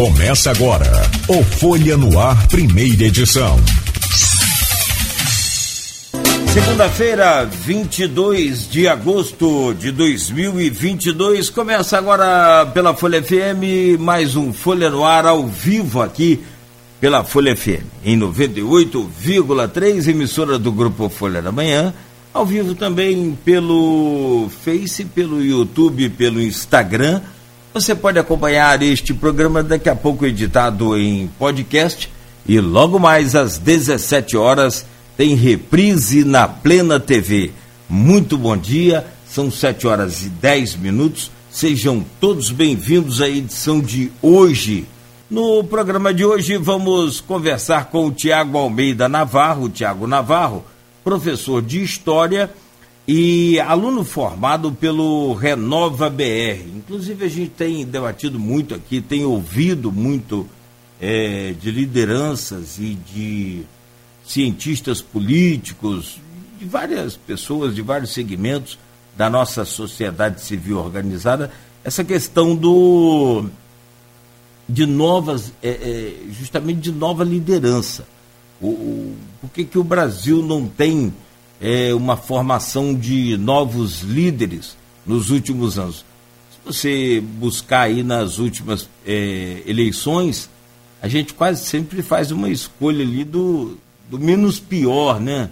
Começa agora o Folha no Ar, primeira edição. Segunda-feira, 22 de agosto de 2022. Começa agora pela Folha FM, mais um Folha no Ar ao vivo aqui pela Folha FM, em 98,3, emissora do Grupo Folha da Manhã. Ao vivo também pelo Face, pelo YouTube, pelo Instagram. Você pode acompanhar este programa daqui a pouco editado em podcast e logo mais às 17 horas tem reprise na Plena TV. Muito bom dia, são 7 horas e 10 minutos. Sejam todos bem-vindos à edição de hoje. No programa de hoje vamos conversar com o Tiago Almeida Navarro, Tiago Navarro, professor de História e aluno formado pelo Renova BR. Inclusive a gente tem debatido muito aqui, tem ouvido muito é, de lideranças e de cientistas políticos, de várias pessoas, de vários segmentos da nossa sociedade civil organizada, essa questão do de novas, é, é, justamente de nova liderança. O, o, por que, que o Brasil não tem é, uma formação de novos líderes nos últimos anos? Se você buscar aí nas últimas é, eleições, a gente quase sempre faz uma escolha ali do, do menos pior, né?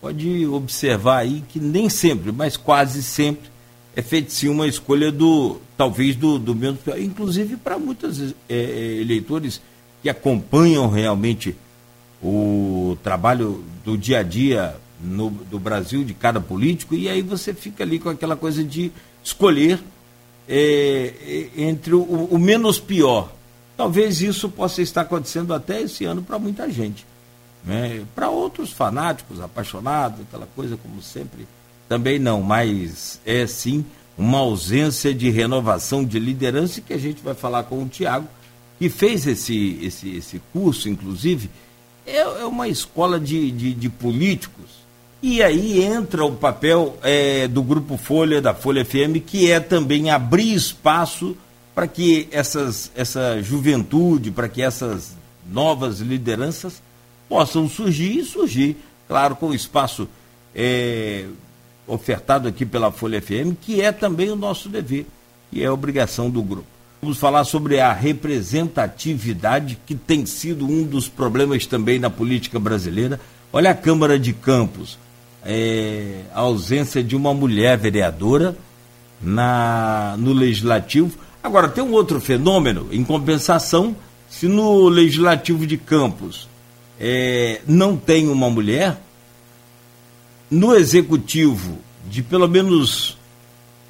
Pode observar aí que nem sempre, mas quase sempre, é feita sim uma escolha do, talvez, do, do menos pior. Inclusive para muitos é, é, eleitores que acompanham realmente o trabalho do dia a dia no, do Brasil, de cada político, e aí você fica ali com aquela coisa de escolher é, é entre o, o menos pior. Talvez isso possa estar acontecendo até esse ano para muita gente. Né? Para outros fanáticos, apaixonados, aquela coisa como sempre, também não, mas é sim uma ausência de renovação de liderança que a gente vai falar com o Tiago, que fez esse, esse, esse curso, inclusive, é, é uma escola de, de, de, políticos. E aí entra o papel é, do Grupo Folha, da Folha FM, que é também abrir espaço para que essas, essa juventude, para que essas novas lideranças possam surgir e surgir, claro, com o espaço é, ofertado aqui pela Folha FM, que é também o nosso dever, e é a obrigação do grupo. Vamos falar sobre a representatividade, que tem sido um dos problemas também na política brasileira. Olha a Câmara de Campos, é, a ausência de uma mulher vereadora na, no Legislativo. Agora, tem um outro fenômeno, em compensação, se no Legislativo de Campos é, não tem uma mulher, no executivo de pelo menos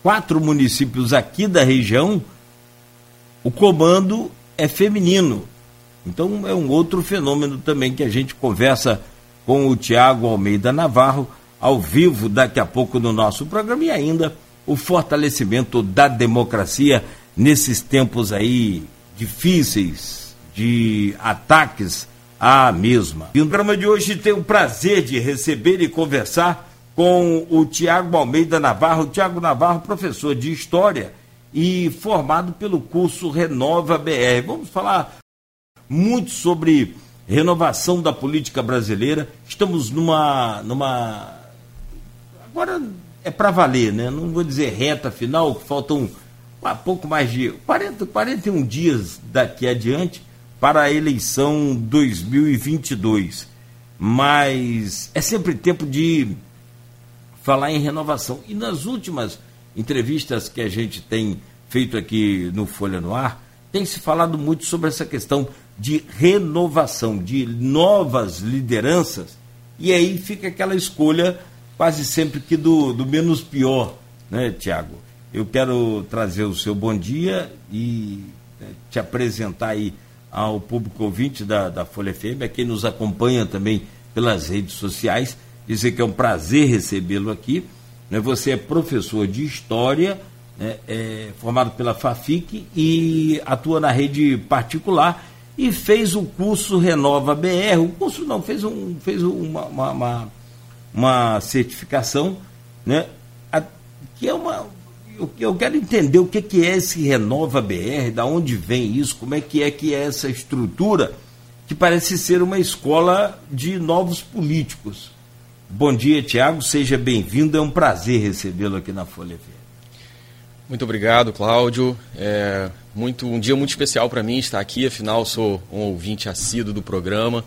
quatro municípios aqui da região, o comando é feminino. Então é um outro fenômeno também que a gente conversa com o Tiago Almeida Navarro, ao vivo daqui a pouco no nosso programa, e ainda o fortalecimento da democracia nesses tempos aí difíceis de ataques a mesma. E no programa de hoje tenho o prazer de receber e conversar com o Tiago Almeida Navarro. Tiago Navarro, professor de História e formado pelo curso Renova BR. Vamos falar muito sobre renovação da política brasileira. Estamos numa. numa agora é para valer, né? Não vou dizer reta final, faltam um pouco mais de 40, 41 dias daqui adiante para a eleição 2022. Mas é sempre tempo de falar em renovação. E nas últimas entrevistas que a gente tem feito aqui no Folha no Ar, tem se falado muito sobre essa questão de renovação, de novas lideranças. E aí fica aquela escolha quase sempre que do, do menos pior, né, Tiago? Eu quero trazer o seu bom dia e né, te apresentar aí ao público ouvinte da, da Folha FM, a quem nos acompanha também pelas redes sociais, dizer que é um prazer recebê-lo aqui. Né? Você é professor de História, né? é formado pela FAFIC e atua na rede particular e fez o curso Renova BR. O curso não, fez, um, fez uma, uma, uma, uma certificação, né? A, que é uma. eu, eu, quero entender o que, que é esse Renova BR, da onde vem isso, como é que é que é essa estrutura que parece ser uma escola de novos políticos. Bom dia, Tiago, seja bem-vindo, é um prazer recebê-lo aqui na Folha FM. Muito obrigado, Cláudio. É muito, um dia muito especial para mim estar aqui, afinal sou um ouvinte assíduo do programa.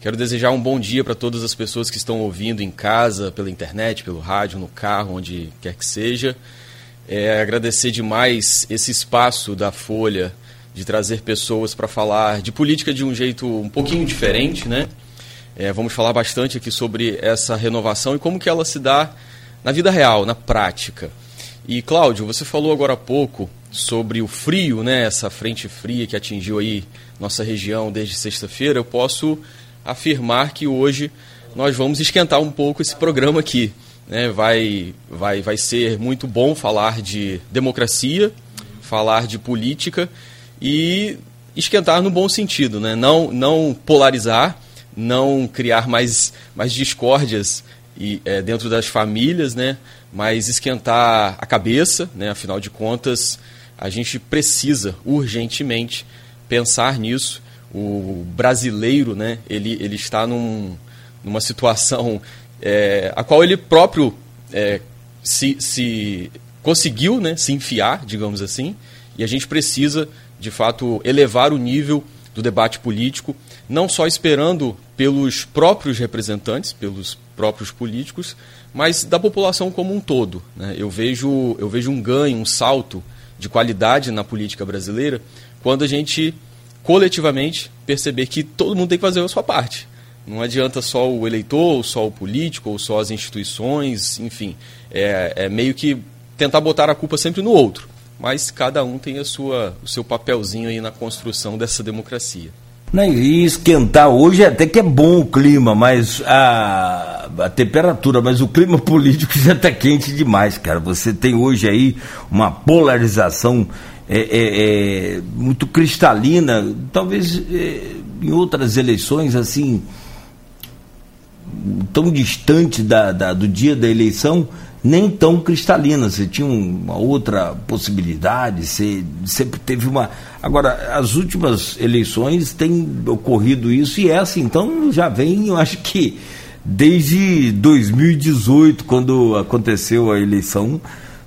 Quero desejar um bom dia para todas as pessoas que estão ouvindo em casa, pela internet, pelo rádio, no carro, onde quer que seja. É, agradecer demais esse espaço da Folha de trazer pessoas para falar de política de um jeito um pouquinho diferente, né? É, vamos falar bastante aqui sobre essa renovação e como que ela se dá na vida real, na prática. E Cláudio, você falou agora há pouco sobre o frio, né? Essa frente fria que atingiu aí nossa região desde sexta-feira. Eu posso afirmar que hoje nós vamos esquentar um pouco esse programa aqui. Né? Vai, vai, vai ser muito bom falar de democracia, falar de política e esquentar no bom sentido, né? não, não polarizar, não criar mais, mais discórdias e, é, dentro das famílias, né? mas esquentar a cabeça, né? afinal de contas, a gente precisa urgentemente pensar nisso o brasileiro, né, ele, ele está num, numa situação é, a qual ele próprio é, se, se conseguiu né, se enfiar, digamos assim, e a gente precisa, de fato, elevar o nível do debate político, não só esperando pelos próprios representantes, pelos próprios políticos, mas da população como um todo. Né? Eu, vejo, eu vejo um ganho, um salto de qualidade na política brasileira quando a gente coletivamente perceber que todo mundo tem que fazer a sua parte. Não adianta só o eleitor, ou só o político, ou só as instituições, enfim. É, é meio que tentar botar a culpa sempre no outro. Mas cada um tem a sua, o seu papelzinho aí na construção dessa democracia. Não, e esquentar hoje até que é bom o clima, mas a, a temperatura, mas o clima político já está quente demais, cara. Você tem hoje aí uma polarização é, é, é muito cristalina, talvez é, em outras eleições assim tão distante da, da, do dia da eleição, nem tão cristalina. Você tinha uma outra possibilidade, você sempre teve uma. Agora, as últimas eleições tem ocorrido isso e essa então já vem, eu acho que desde 2018, quando aconteceu a eleição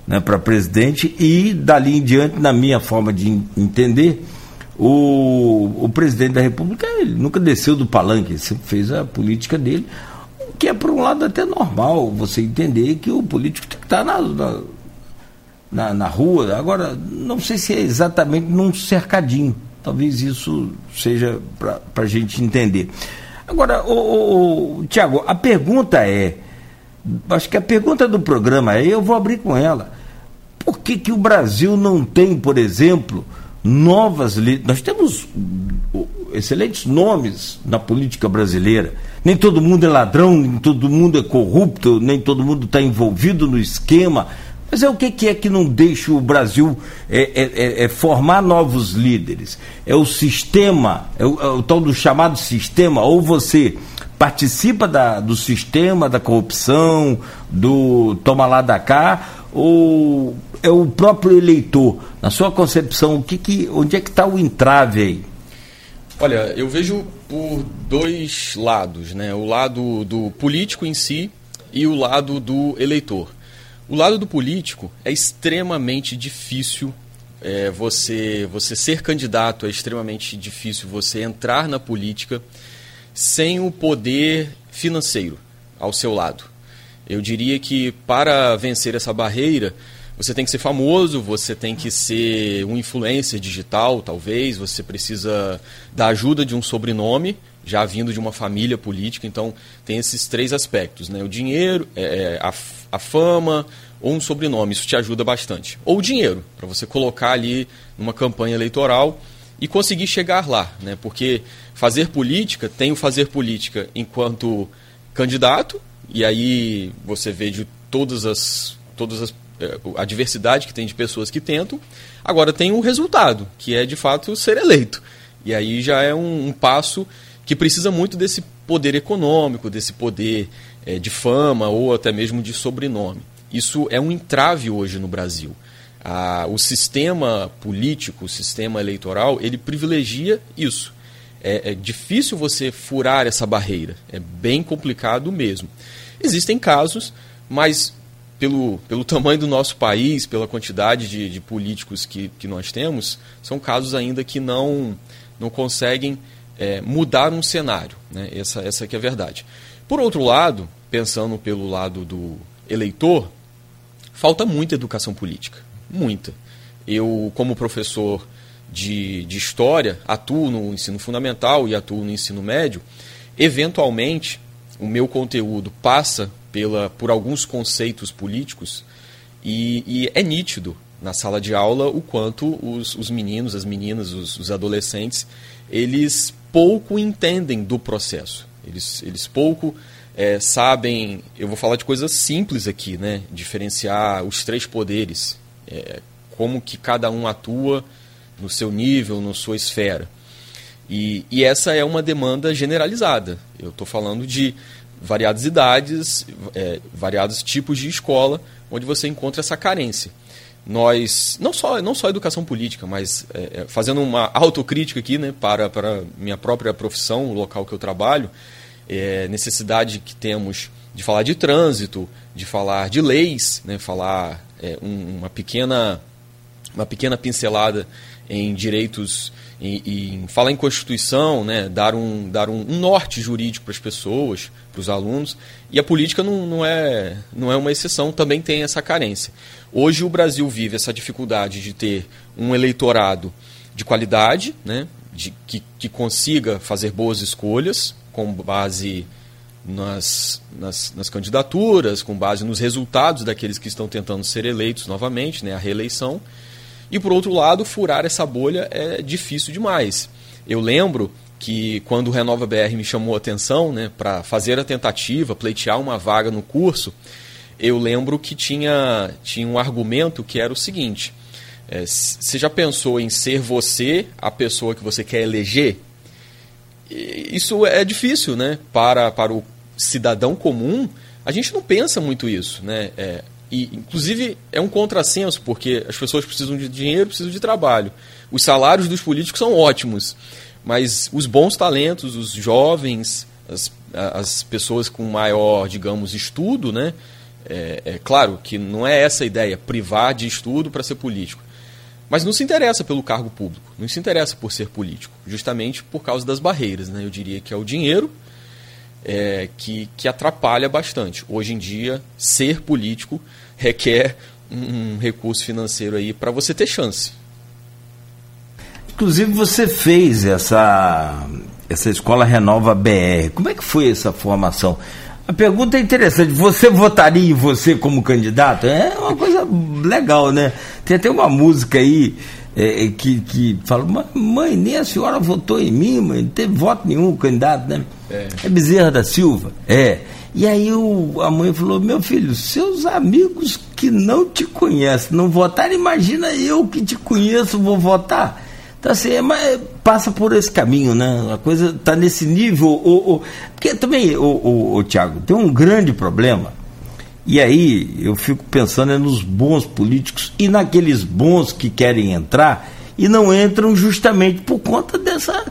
né, para presidente e dali em diante, na minha forma de entender, o, o presidente da República ele nunca desceu do palanque, sempre fez a política dele, o que é por um lado até normal você entender que o político tem que estar na, na, na, na rua. Agora, não sei se é exatamente num cercadinho. Talvez isso seja para a gente entender. Agora, o, o, Tiago, a pergunta é, acho que a pergunta do programa é, eu vou abrir com ela. Por que, que o Brasil não tem, por exemplo, novas Nós temos excelentes nomes na política brasileira. Nem todo mundo é ladrão, nem todo mundo é corrupto, nem todo mundo está envolvido no esquema. Mas é o que, que, é que não deixa o Brasil é, é, é, é formar novos líderes? É o sistema, é o, é o, tal do chamado sistema, ou você participa da, do sistema da corrupção, do toma lá da cá, ou é o próprio eleitor? Na sua concepção, o que que, onde é que está o entrave aí? Olha, eu vejo por dois lados, né? O lado do político em si e o lado do eleitor. O lado do político é extremamente difícil é, você, você ser candidato, é extremamente difícil você entrar na política sem o poder financeiro ao seu lado. Eu diria que para vencer essa barreira, você tem que ser famoso, você tem que ser um influencer digital, talvez, você precisa da ajuda de um sobrenome, já vindo de uma família política, então tem esses três aspectos, né? O dinheiro, é, é a, a fama ou um sobrenome, isso te ajuda bastante. Ou o dinheiro, para você colocar ali numa campanha eleitoral e conseguir chegar lá, né? Porque fazer política tem o fazer política enquanto candidato, e aí você vê de todas as, todas as é, a diversidade que tem de pessoas que tentam. Agora tem o resultado, que é de fato ser eleito. E aí já é um, um passo que precisa muito desse poder econômico, desse poder é, de fama ou até mesmo de sobrenome. Isso é um entrave hoje no Brasil. O sistema político, o sistema eleitoral, ele privilegia isso. É, é difícil você furar essa barreira. É bem complicado mesmo. Existem casos, mas pelo, pelo tamanho do nosso país, pela quantidade de, de políticos que, que nós temos, são casos ainda que não, não conseguem é, mudar um cenário. Né? Essa, essa que é a verdade. Por outro lado, pensando pelo lado do eleitor, falta muita educação política. Muita. Eu, como professor de, de história, atuo no ensino fundamental e atuo no ensino médio. Eventualmente, o meu conteúdo passa pela, por alguns conceitos políticos e, e é nítido na sala de aula o quanto os, os meninos, as meninas, os, os, adolescentes, eles pouco entendem do processo. Eles, eles pouco é, sabem. Eu vou falar de coisas simples aqui, né? Diferenciar os três poderes, é, como que cada um atua no seu nível, na sua esfera. E, e essa é uma demanda generalizada. Eu estou falando de variadas idades, é, variados tipos de escola, onde você encontra essa carência. Nós, não só, não só educação política, mas é, é, fazendo uma autocrítica aqui né, para, para minha própria profissão, o local que eu trabalho, é, necessidade que temos de falar de trânsito, de falar de leis, né, falar é, um, uma, pequena, uma pequena pincelada em direitos em falar em Constituição, né, dar, um, dar um norte jurídico para as pessoas, para os alunos, e a política não, não, é, não é uma exceção, também tem essa carência. Hoje o Brasil vive essa dificuldade de ter um eleitorado de qualidade, né, de, que, que consiga fazer boas escolhas com base nas, nas, nas, candidaturas, com base nos resultados daqueles que estão tentando ser eleitos novamente, né, a reeleição, e por outro lado, furar essa bolha é difícil demais. Eu lembro que quando o Renova BR me chamou a atenção né, para fazer a tentativa, pleitear uma vaga no curso, eu lembro que tinha, tinha um argumento que era o seguinte: é, você já pensou em ser você a pessoa que você quer eleger? Isso é difícil, né? Para, para o cidadão comum, a gente não pensa muito isso, né? É, e, inclusive, é um contrassenso, porque as pessoas precisam de dinheiro, precisam de trabalho. Os salários dos políticos são ótimos, mas os bons talentos, os jovens, as, as pessoas com maior, digamos, estudo, né? É, é claro que não é essa a ideia, privar de estudo para ser político. Mas não se interessa pelo cargo público, não se interessa por ser político, justamente por causa das barreiras. Né? Eu diria que é o dinheiro é, que, que atrapalha bastante. Hoje em dia, ser político requer um recurso financeiro aí para você ter chance. Inclusive você fez essa essa escola Renova BR. Como é que foi essa formação? A pergunta é interessante. Você votaria em você como candidato? É uma coisa legal, né? Tem até uma música aí é, que, que fala: Mãe, nem a senhora votou em mim, mãe. Não teve voto nenhum candidato, né? É, é Bezerra da Silva. É. E aí o, a mãe falou: Meu filho, seus amigos que não te conhecem não votaram, imagina eu que te conheço vou votar. Então, assim, é, mas passa por esse caminho, né? A coisa está nesse nível. O, o, porque também, o Tiago, tem um grande problema. E aí eu fico pensando é nos bons políticos e naqueles bons que querem entrar e não entram justamente por conta dessa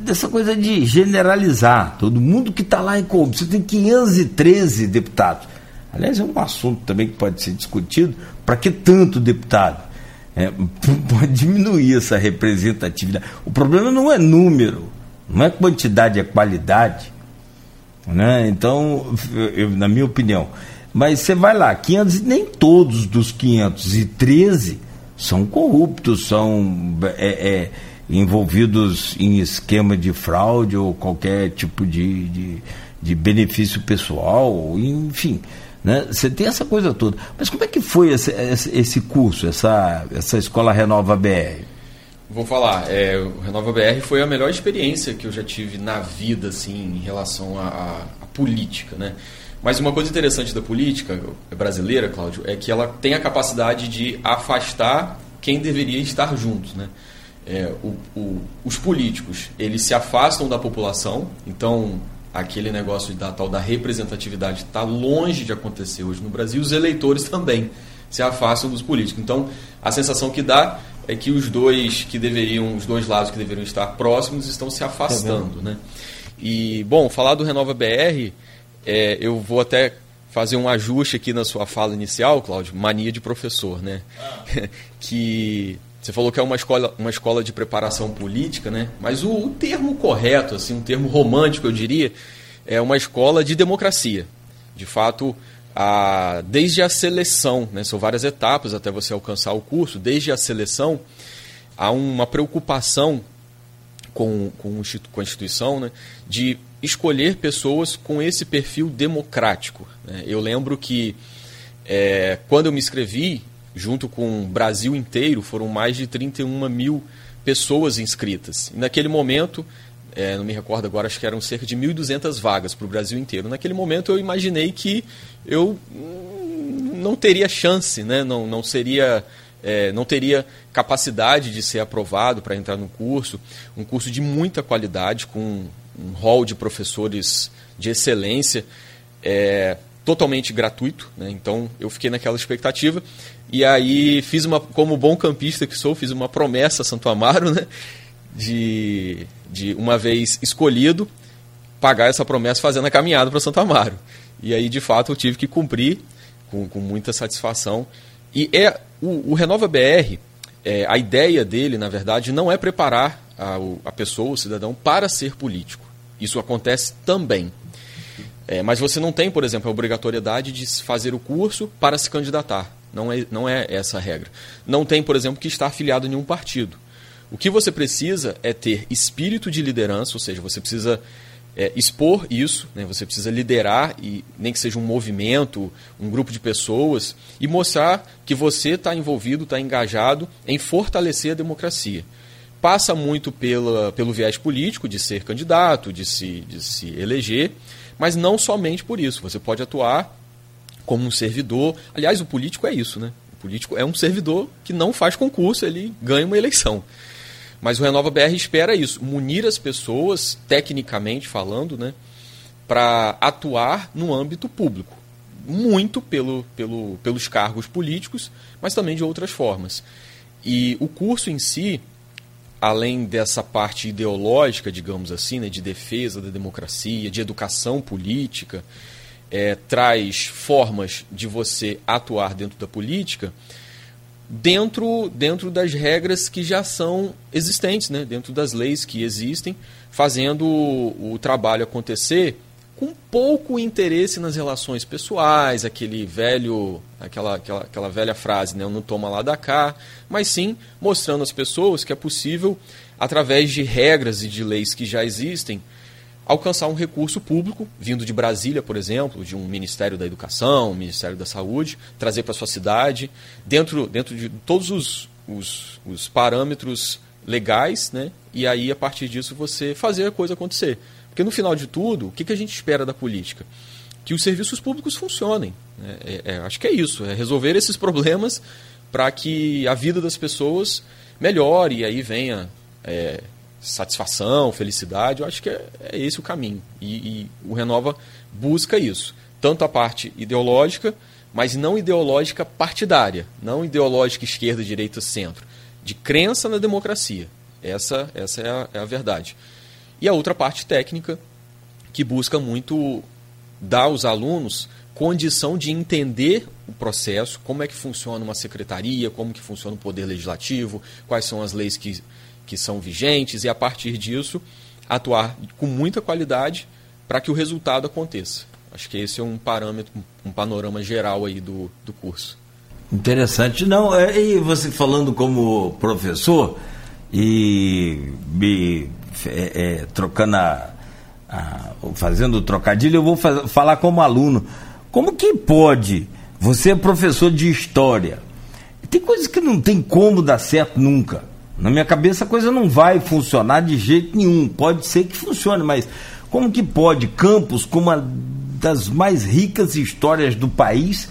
dessa coisa de generalizar. Todo mundo que está lá em corrupção. Você tem 513 deputados. Aliás, é um assunto também que pode ser discutido. Para que tanto deputado? É, pode diminuir essa representatividade. O problema não é número, não é quantidade, é qualidade. Né? Então, eu, na minha opinião. Mas você vai lá, 500, nem todos dos 513 são corruptos, são. É, é, envolvidos em esquema de fraude ou qualquer tipo de, de, de benefício pessoal, enfim. Né? Você tem essa coisa toda. Mas como é que foi esse, esse curso, essa, essa escola Renova BR? Vou falar, é, o Renova BR foi a melhor experiência que eu já tive na vida, assim, em relação à política, né? Mas uma coisa interessante da política brasileira, Cláudio, é que ela tem a capacidade de afastar quem deveria estar junto, né? é, o, o, os políticos eles se afastam da população, então aquele negócio da tal da representatividade está longe de acontecer hoje no Brasil. Os eleitores também se afastam dos políticos. Então, a sensação que dá é que os dois que deveriam, os dois lados que deveriam estar próximos estão se afastando, né? E bom, falar do Renova BR, é, eu vou até fazer um ajuste aqui na sua fala inicial, Cláudio, mania de professor, né? Ah. que você falou que é uma escola, uma escola de preparação política, né? Mas o, o, termo correto, assim, um termo romântico, eu diria, é uma escola de democracia. De fato, a, desde a seleção, né? São várias etapas até você alcançar o curso. Desde a seleção, há uma preocupação com, com, com a instituição, né? De escolher pessoas com esse perfil democrático. Né? Eu lembro que é, quando eu me inscrevi, junto com o Brasil inteiro, foram mais de 31 mil pessoas inscritas. E naquele momento, é, não me recordo agora, acho que eram cerca de 1.200 vagas para o Brasil inteiro. Naquele momento eu imaginei que eu não teria chance, né? não, não seria. É, não teria capacidade de ser aprovado para entrar no curso, um curso de muita qualidade, com um hall de professores de excelência, é, totalmente gratuito, né? então eu fiquei naquela expectativa e aí fiz uma, como bom campista que sou, fiz uma promessa a Santo Amaro, né? de, de uma vez escolhido pagar essa promessa fazendo a caminhada para Santo Amaro. E aí de fato eu tive que cumprir com, com muita satisfação. E é o, o Renova BR, é, a ideia dele, na verdade, não é preparar a, a pessoa, o cidadão, para ser político. Isso acontece também. É, mas você não tem, por exemplo, a obrigatoriedade de fazer o curso para se candidatar. Não é, não é essa a regra. Não tem, por exemplo, que estar afiliado a nenhum partido. O que você precisa é ter espírito de liderança, ou seja, você precisa é, expor isso, né? você precisa liderar, e nem que seja um movimento, um grupo de pessoas, e mostrar que você está envolvido, está engajado em fortalecer a democracia passa muito pela, pelo viés político de ser candidato, de se, de se eleger, mas não somente por isso. Você pode atuar como um servidor. Aliás, o político é isso, né? O político é um servidor que não faz concurso, ele ganha uma eleição. Mas o Renova BR espera isso, munir as pessoas, tecnicamente falando, né, para atuar no âmbito público. Muito pelo, pelo, pelos cargos políticos, mas também de outras formas. E o curso em si, além dessa parte ideológica, digamos assim, né, de defesa da democracia, de educação política, é, traz formas de você atuar dentro da política dentro, dentro das regras que já são existentes, né, dentro das leis que existem, fazendo o, o trabalho acontecer com pouco interesse nas relações pessoais, aquele velho, aquela, aquela, aquela velha frase, né, não toma lá da cá, mas sim mostrando às pessoas que é possível, através de regras e de leis que já existem, alcançar um recurso público, vindo de Brasília, por exemplo, de um Ministério da Educação, um Ministério da Saúde, trazer para sua cidade, dentro, dentro de todos os, os, os parâmetros legais, né? e aí, a partir disso, você fazer a coisa acontecer. Porque no final de tudo, o que, que a gente espera da política? Que os serviços públicos funcionem. Né? É, é, acho que é isso, é resolver esses problemas para que a vida das pessoas melhore e aí venha é, satisfação, felicidade. Eu acho que é, é esse o caminho. E, e o Renova busca isso. Tanto a parte ideológica, mas não ideológica partidária, não ideológica esquerda, direita, centro, de crença na democracia. Essa, essa é, a, é a verdade. E a outra parte técnica, que busca muito dar aos alunos condição de entender o processo, como é que funciona uma secretaria, como que funciona o poder legislativo, quais são as leis que, que são vigentes e a partir disso atuar com muita qualidade para que o resultado aconteça. Acho que esse é um parâmetro, um panorama geral aí do, do curso. Interessante. Não, é, e você falando como professor e me é, é, trocando a, a, fazendo o trocadilho, eu vou falar como aluno. Como que pode? Você é professor de história. Tem coisas que não tem como dar certo nunca. Na minha cabeça a coisa não vai funcionar de jeito nenhum. Pode ser que funcione, mas como que pode Campos, com uma das mais ricas histórias do país,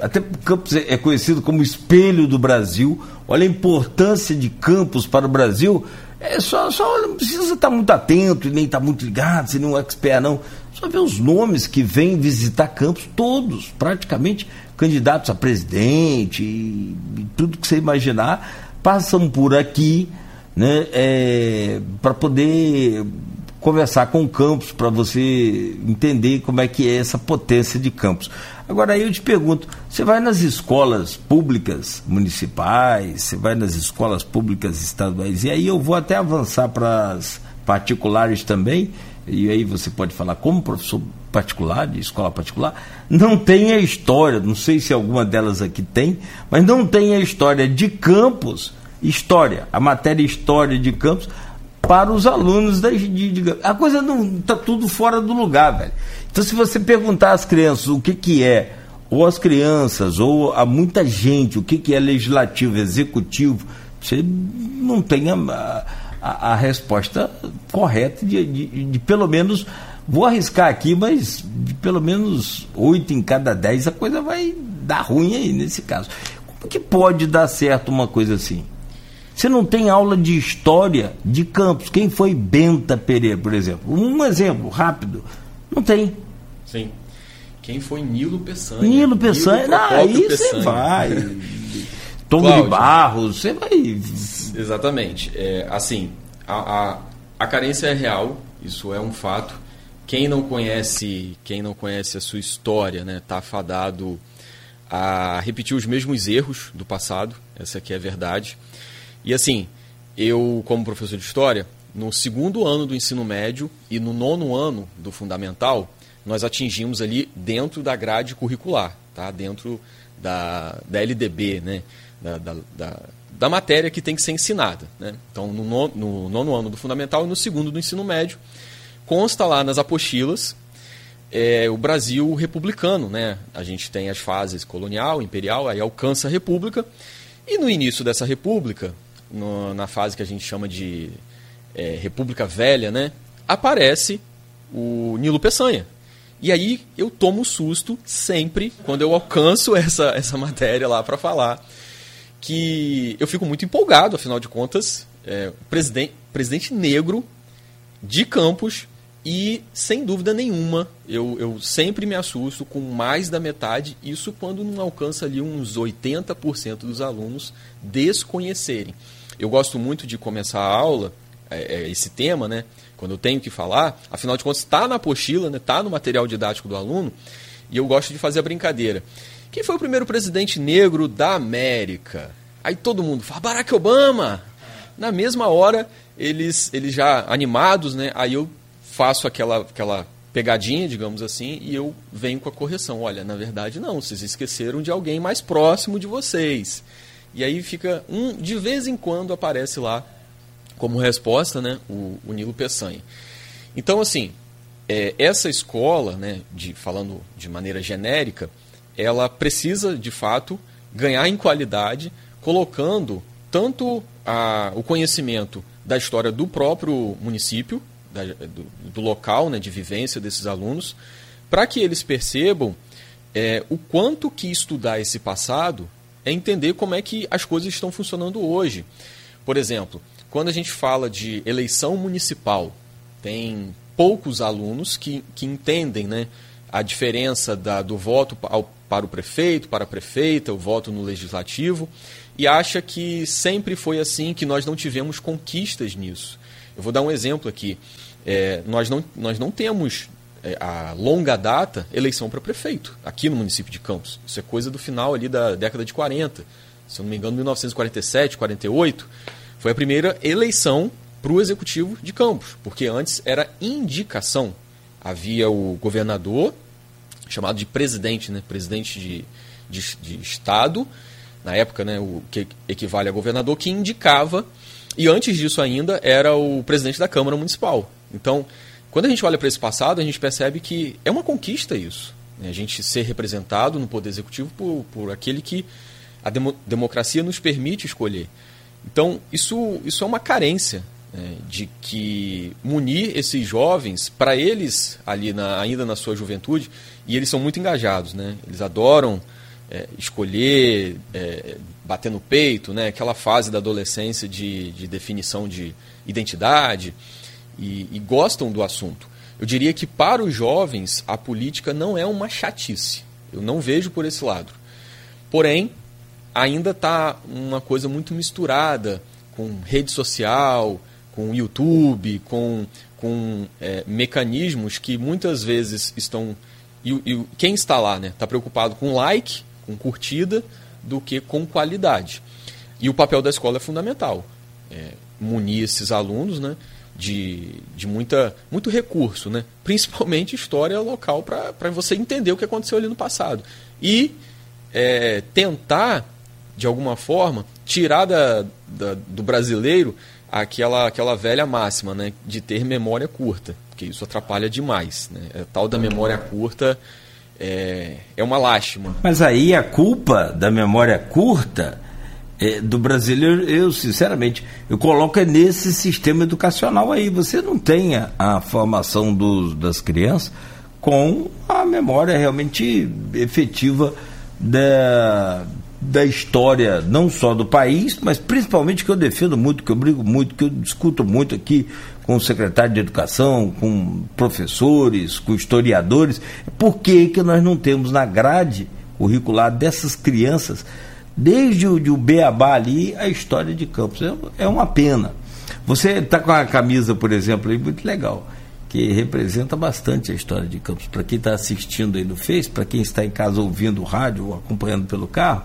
até Campos é conhecido como espelho do Brasil, olha a importância de Campos para o Brasil, é só, só não precisa estar muito atento e nem estar muito ligado, ser nenhum expert não. Só ver os nomes que vêm visitar Campos, todos, praticamente, candidatos a presidente e, e tudo que você imaginar passam por aqui né, é, para poder conversar com o campus, para você entender como é que é essa potência de campus. Agora aí eu te pergunto, você vai nas escolas públicas municipais, você vai nas escolas públicas estaduais, e aí eu vou até avançar para as particulares também, e aí você pode falar como professor particular, de escola particular, não tem a história, não sei se alguma delas aqui tem, mas não tem a história de campus, história, a matéria história de campus, para os alunos da, de, de, a coisa não está tudo fora do lugar, velho. Então se você perguntar às crianças o que que é, ou às crianças, ou a muita gente, o que que é legislativo, executivo, você não tem a, a, a resposta correta de, de, de, pelo menos, vou arriscar aqui, mas de pelo menos oito em cada dez a coisa vai dar ruim aí nesse caso. Como que pode dar certo uma coisa assim? Você não tem aula de história de campos. Quem foi Benta Pereira, por exemplo? Um exemplo rápido. Não tem. Sim. Quem foi Nilo Peçanha? Nilo Peçanha. Nilo não, aí você vai. Tom de Barros, você vai. Exatamente. É, assim, a, a, a carência é real, isso é um fato. Quem não conhece, quem não conhece a sua história, né, tá fadado a repetir os mesmos erros do passado. Essa aqui é a verdade. E assim, eu, como professor de história, no segundo ano do ensino médio e no nono ano do fundamental, nós atingimos ali dentro da grade curricular, tá? dentro da, da LDB, né? da, da, da, da matéria que tem que ser ensinada. Né? Então, no nono, no nono ano do fundamental e no segundo do ensino médio, consta lá nas apostilas é, o Brasil republicano. Né? A gente tem as fases colonial, imperial, aí alcança a república. E no início dessa república, no, na fase que a gente chama de é, República Velha, né, aparece o Nilo Peçanha. E aí eu tomo susto sempre quando eu alcanço essa, essa matéria lá para falar. Que eu fico muito empolgado, afinal de contas, é, presidente, presidente negro de Campos e, sem dúvida nenhuma, eu, eu sempre me assusto com mais da metade, isso quando não alcança ali uns 80% dos alunos desconhecerem. Eu gosto muito de começar a aula, é, é, esse tema, né? Quando eu tenho que falar, afinal de contas está na apostila, está né? Tá no material didático do aluno, e eu gosto de fazer a brincadeira. Quem foi o primeiro presidente negro da América? Aí todo mundo fala, Barack Obama! Na mesma hora, eles, eles já animados, né? Aí eu faço aquela, aquela pegadinha, digamos assim, e eu venho com a correção. Olha, na verdade não, vocês esqueceram de alguém mais próximo de vocês. E aí fica um de vez em quando aparece lá como resposta, né, o, o Nilo Peçanha. Então assim, é, essa escola, né, de falando de maneira genérica, ela precisa de fato ganhar em qualidade, colocando tanto a, o conhecimento da história do próprio município, da, do, do, local né, de vivência desses alunos, para que eles percebam é, o quanto que estudar esse passado é entender como é que as coisas estão funcionando hoje. Por exemplo, quando a gente fala de eleição municipal, tem poucos alunos que, que entendem né, a diferença da, do voto ao, para o prefeito, para a prefeita, o voto no legislativo, e acha que sempre foi assim, que nós não tivemos conquistas nisso. Eu vou dar um exemplo aqui. É, nós, não, nós não temos é, a longa data eleição para prefeito aqui no município de Campos. Isso é coisa do final ali da década de 40. Se eu não me engano, 1947, 48, foi a primeira eleição para o executivo de Campos, porque antes era indicação. Havia o governador, chamado de presidente, né? presidente de, de, de estado, na época, né, o que equivale a governador, que indicava, e antes disso ainda era o presidente da Câmara Municipal. Então, quando a gente olha para esse passado, a gente percebe que é uma conquista isso. Né? A gente ser representado no Poder Executivo por, por aquele que a demo, democracia nos permite escolher. Então, isso, isso é uma carência né? de que munir esses jovens, para eles, ali na, ainda na sua juventude, e eles são muito engajados, né? eles adoram é, escolher, é, bater no peito, né? aquela fase da adolescência de, de definição de identidade e, e gostam do assunto. Eu diria que para os jovens a política não é uma chatice. Eu não vejo por esse lado. Porém, ainda está uma coisa muito misturada com rede social, com YouTube, com, com é, mecanismos que muitas vezes estão. E, e quem está lá está né, tá preocupado com like, com curtida, do que com qualidade. E o papel da escola é fundamental. É, munir esses alunos né, de, de muita, muito recurso, né? principalmente história local, para você entender o que aconteceu ali no passado. E é, tentar, de alguma forma, tirar da, da, do brasileiro aquela, aquela velha máxima né, de ter memória curta, porque isso atrapalha demais. Né? A tal da memória curta é, é uma lástima. Mas aí a culpa da memória curta é, do brasileiro, eu sinceramente, eu coloco é nesse sistema educacional aí. Você não tem a, a formação dos, das crianças com a memória realmente efetiva da, da história, não só do país, mas principalmente que eu defendo muito, que eu brigo muito, que eu discuto muito aqui com o secretário de Educação, com professores, com historiadores, por que, que nós não temos na grade curricular dessas crianças, desde o, de o Beabá ali, a história de Campos? É, é uma pena. Você está com a camisa, por exemplo, aí, muito legal que representa bastante a história de Campos. Para quem está assistindo aí no Face, para quem está em casa ouvindo o rádio ou acompanhando pelo carro,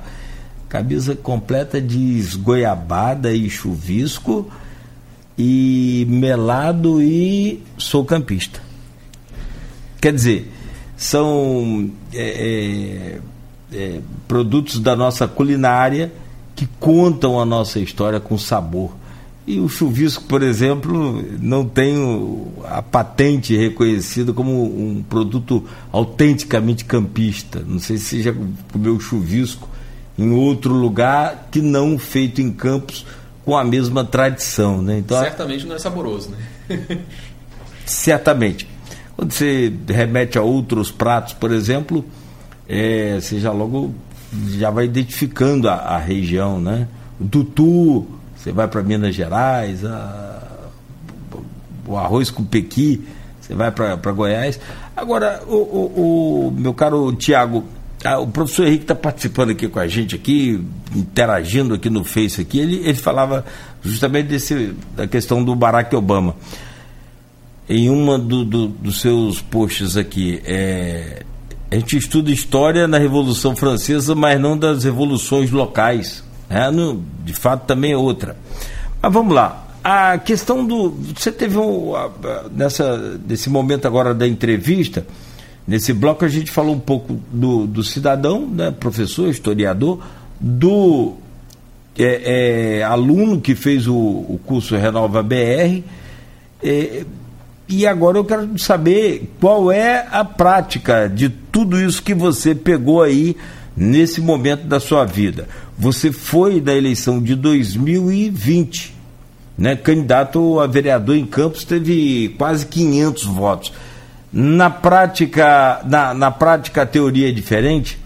camisa completa de esgoiabada e chuvisco e melado e sou campista. Quer dizer, são é, é, é, produtos da nossa culinária que contam a nossa história com sabor e o chuvisco, por exemplo, não tem a patente reconhecida como um produto autenticamente campista. Não sei se você já comeu chuvisco em outro lugar que não feito em campos com a mesma tradição. Né? Então, certamente não é saboroso, né? certamente. Quando você remete a outros pratos, por exemplo, é, você já logo já vai identificando a, a região, né? O tutu, você vai para Minas Gerais, a, o arroz com pequi, você vai para Goiás. Agora, o, o, o meu caro Tiago, o professor Henrique está participando aqui com a gente aqui, interagindo aqui no Face aqui, ele, ele falava justamente desse, da questão do Barack Obama. Em uma do, do, dos seus posts aqui, é, a gente estuda história na Revolução Francesa, mas não das revoluções locais. É, no, de fato também é outra. Mas vamos lá. A questão do. Você teve um. Nessa, nesse momento agora da entrevista, nesse bloco a gente falou um pouco do, do cidadão, né, professor, historiador, do é, é, aluno que fez o, o curso Renova BR. É, e agora eu quero saber qual é a prática de tudo isso que você pegou aí nesse momento da sua vida. Você foi da eleição de 2020, né? Candidato a vereador em Campos teve quase 500 votos. Na prática, na, na prática a teoria é diferente?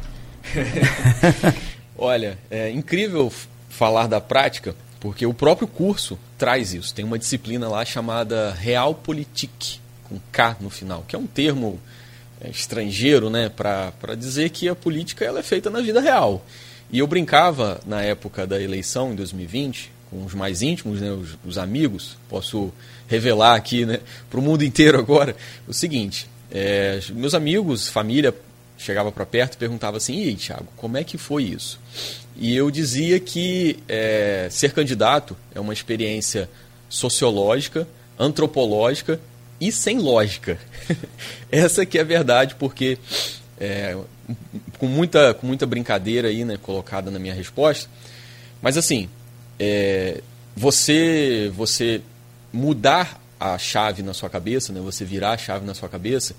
Olha, é incrível falar da prática, porque o próprio curso traz isso. Tem uma disciplina lá chamada Realpolitik, com K no final, que é um termo é, estrangeiro, né, para dizer que a política ela é feita na vida real. E eu brincava na época da eleição, em 2020, com os mais íntimos, né, os, os amigos, posso revelar aqui né, para o mundo inteiro agora, o seguinte: é, meus amigos, família, chegava para perto e perguntava assim: e Thiago, como é que foi isso? E eu dizia que é, ser candidato é uma experiência sociológica, antropológica e sem lógica. Essa que é a verdade, porque é, com, muita, com muita brincadeira aí, né, colocada na minha resposta, mas assim, é, você, você mudar a chave na sua cabeça, né, você virar a chave na sua cabeça,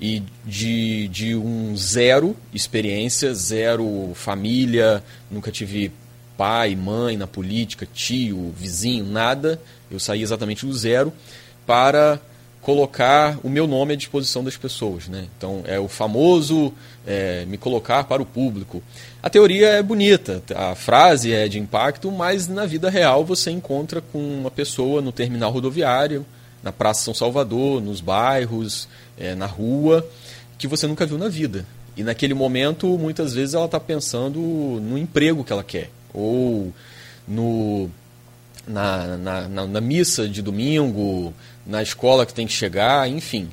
e de, de um zero experiência, zero família, nunca tive pai, mãe na política, tio, vizinho, nada, eu saí exatamente do zero, para colocar o meu nome à disposição das pessoas. Né? Então, é o famoso é, me colocar para o público. A teoria é bonita, a frase é de impacto, mas na vida real você encontra com uma pessoa no terminal rodoviário, na Praça São Salvador, nos bairros, é, na rua, que você nunca viu na vida. E naquele momento, muitas vezes, ela está pensando no emprego que ela quer, ou no, na, na, na, na, missa de domingo, na escola que tem que chegar, enfim.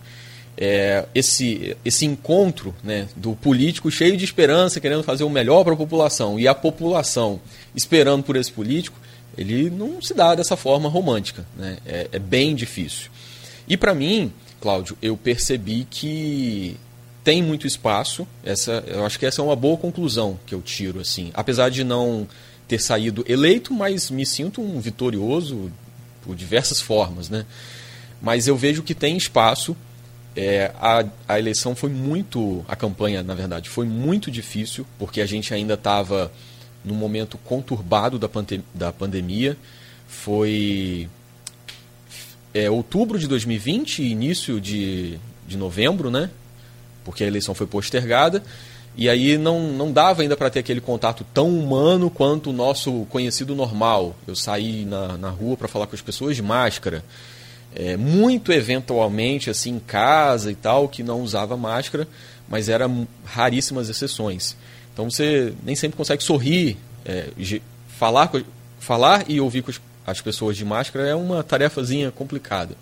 É, esse, esse encontro né, do político cheio de esperança, querendo fazer o melhor para a população, e a população esperando por esse político, ele não se dá dessa forma romântica. Né? É, é bem difícil. E para mim, Cláudio, eu percebi que tem muito espaço. Essa, eu acho que essa é uma boa conclusão que eu tiro, assim. Apesar de não ter saído eleito, mas me sinto um vitorioso por diversas formas, né? Mas eu vejo que tem espaço. É, a, a eleição foi muito, a campanha, na verdade, foi muito difícil, porque a gente ainda estava num momento conturbado da, pande da pandemia. Foi é, outubro de 2020 início de, de novembro, né? Porque a eleição foi postergada. E aí não, não dava ainda para ter aquele contato tão humano quanto o nosso conhecido normal. Eu saí na, na rua para falar com as pessoas de máscara. É, muito eventualmente, assim, em casa e tal, que não usava máscara, mas eram raríssimas exceções. Então você nem sempre consegue sorrir, é, falar, falar e ouvir com as pessoas de máscara é uma tarefazinha complicada.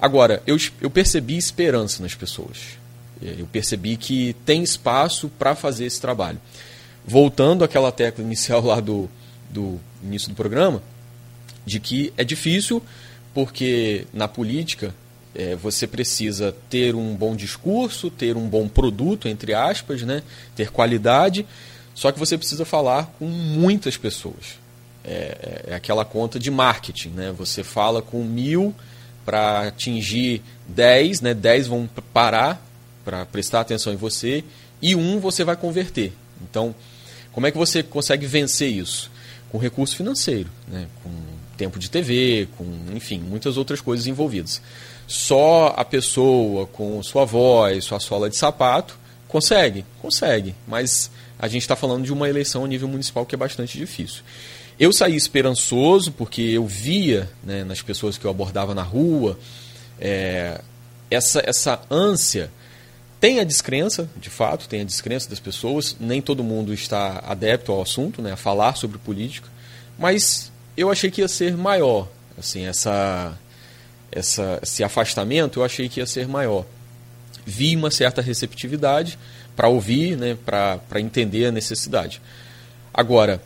Agora, eu, eu percebi esperança nas pessoas. É, eu percebi que tem espaço para fazer esse trabalho. Voltando àquela tecla inicial lá do, do início do programa, de que é difícil porque na política é, você precisa ter um bom discurso, ter um bom produto, entre aspas, né? ter qualidade, só que você precisa falar com muitas pessoas. É, é, é aquela conta de marketing. Né? Você fala com mil para atingir 10, né? 10 vão parar para prestar atenção em você e um você vai converter. Então, como é que você consegue vencer isso? Com recurso financeiro, né? com tempo de TV, com, enfim, muitas outras coisas envolvidas. Só a pessoa com sua voz, sua sola de sapato, consegue? Consegue, mas a gente está falando de uma eleição a nível municipal que é bastante difícil. Eu saí esperançoso porque eu via né, nas pessoas que eu abordava na rua é, essa, essa ânsia tem a descrença, de fato, tem a descrença das pessoas, nem todo mundo está adepto ao assunto, né, a falar sobre política, mas eu achei que ia ser maior, assim, essa, essa, esse afastamento eu achei que ia ser maior. Vi uma certa receptividade para ouvir, né, para entender a necessidade. Agora,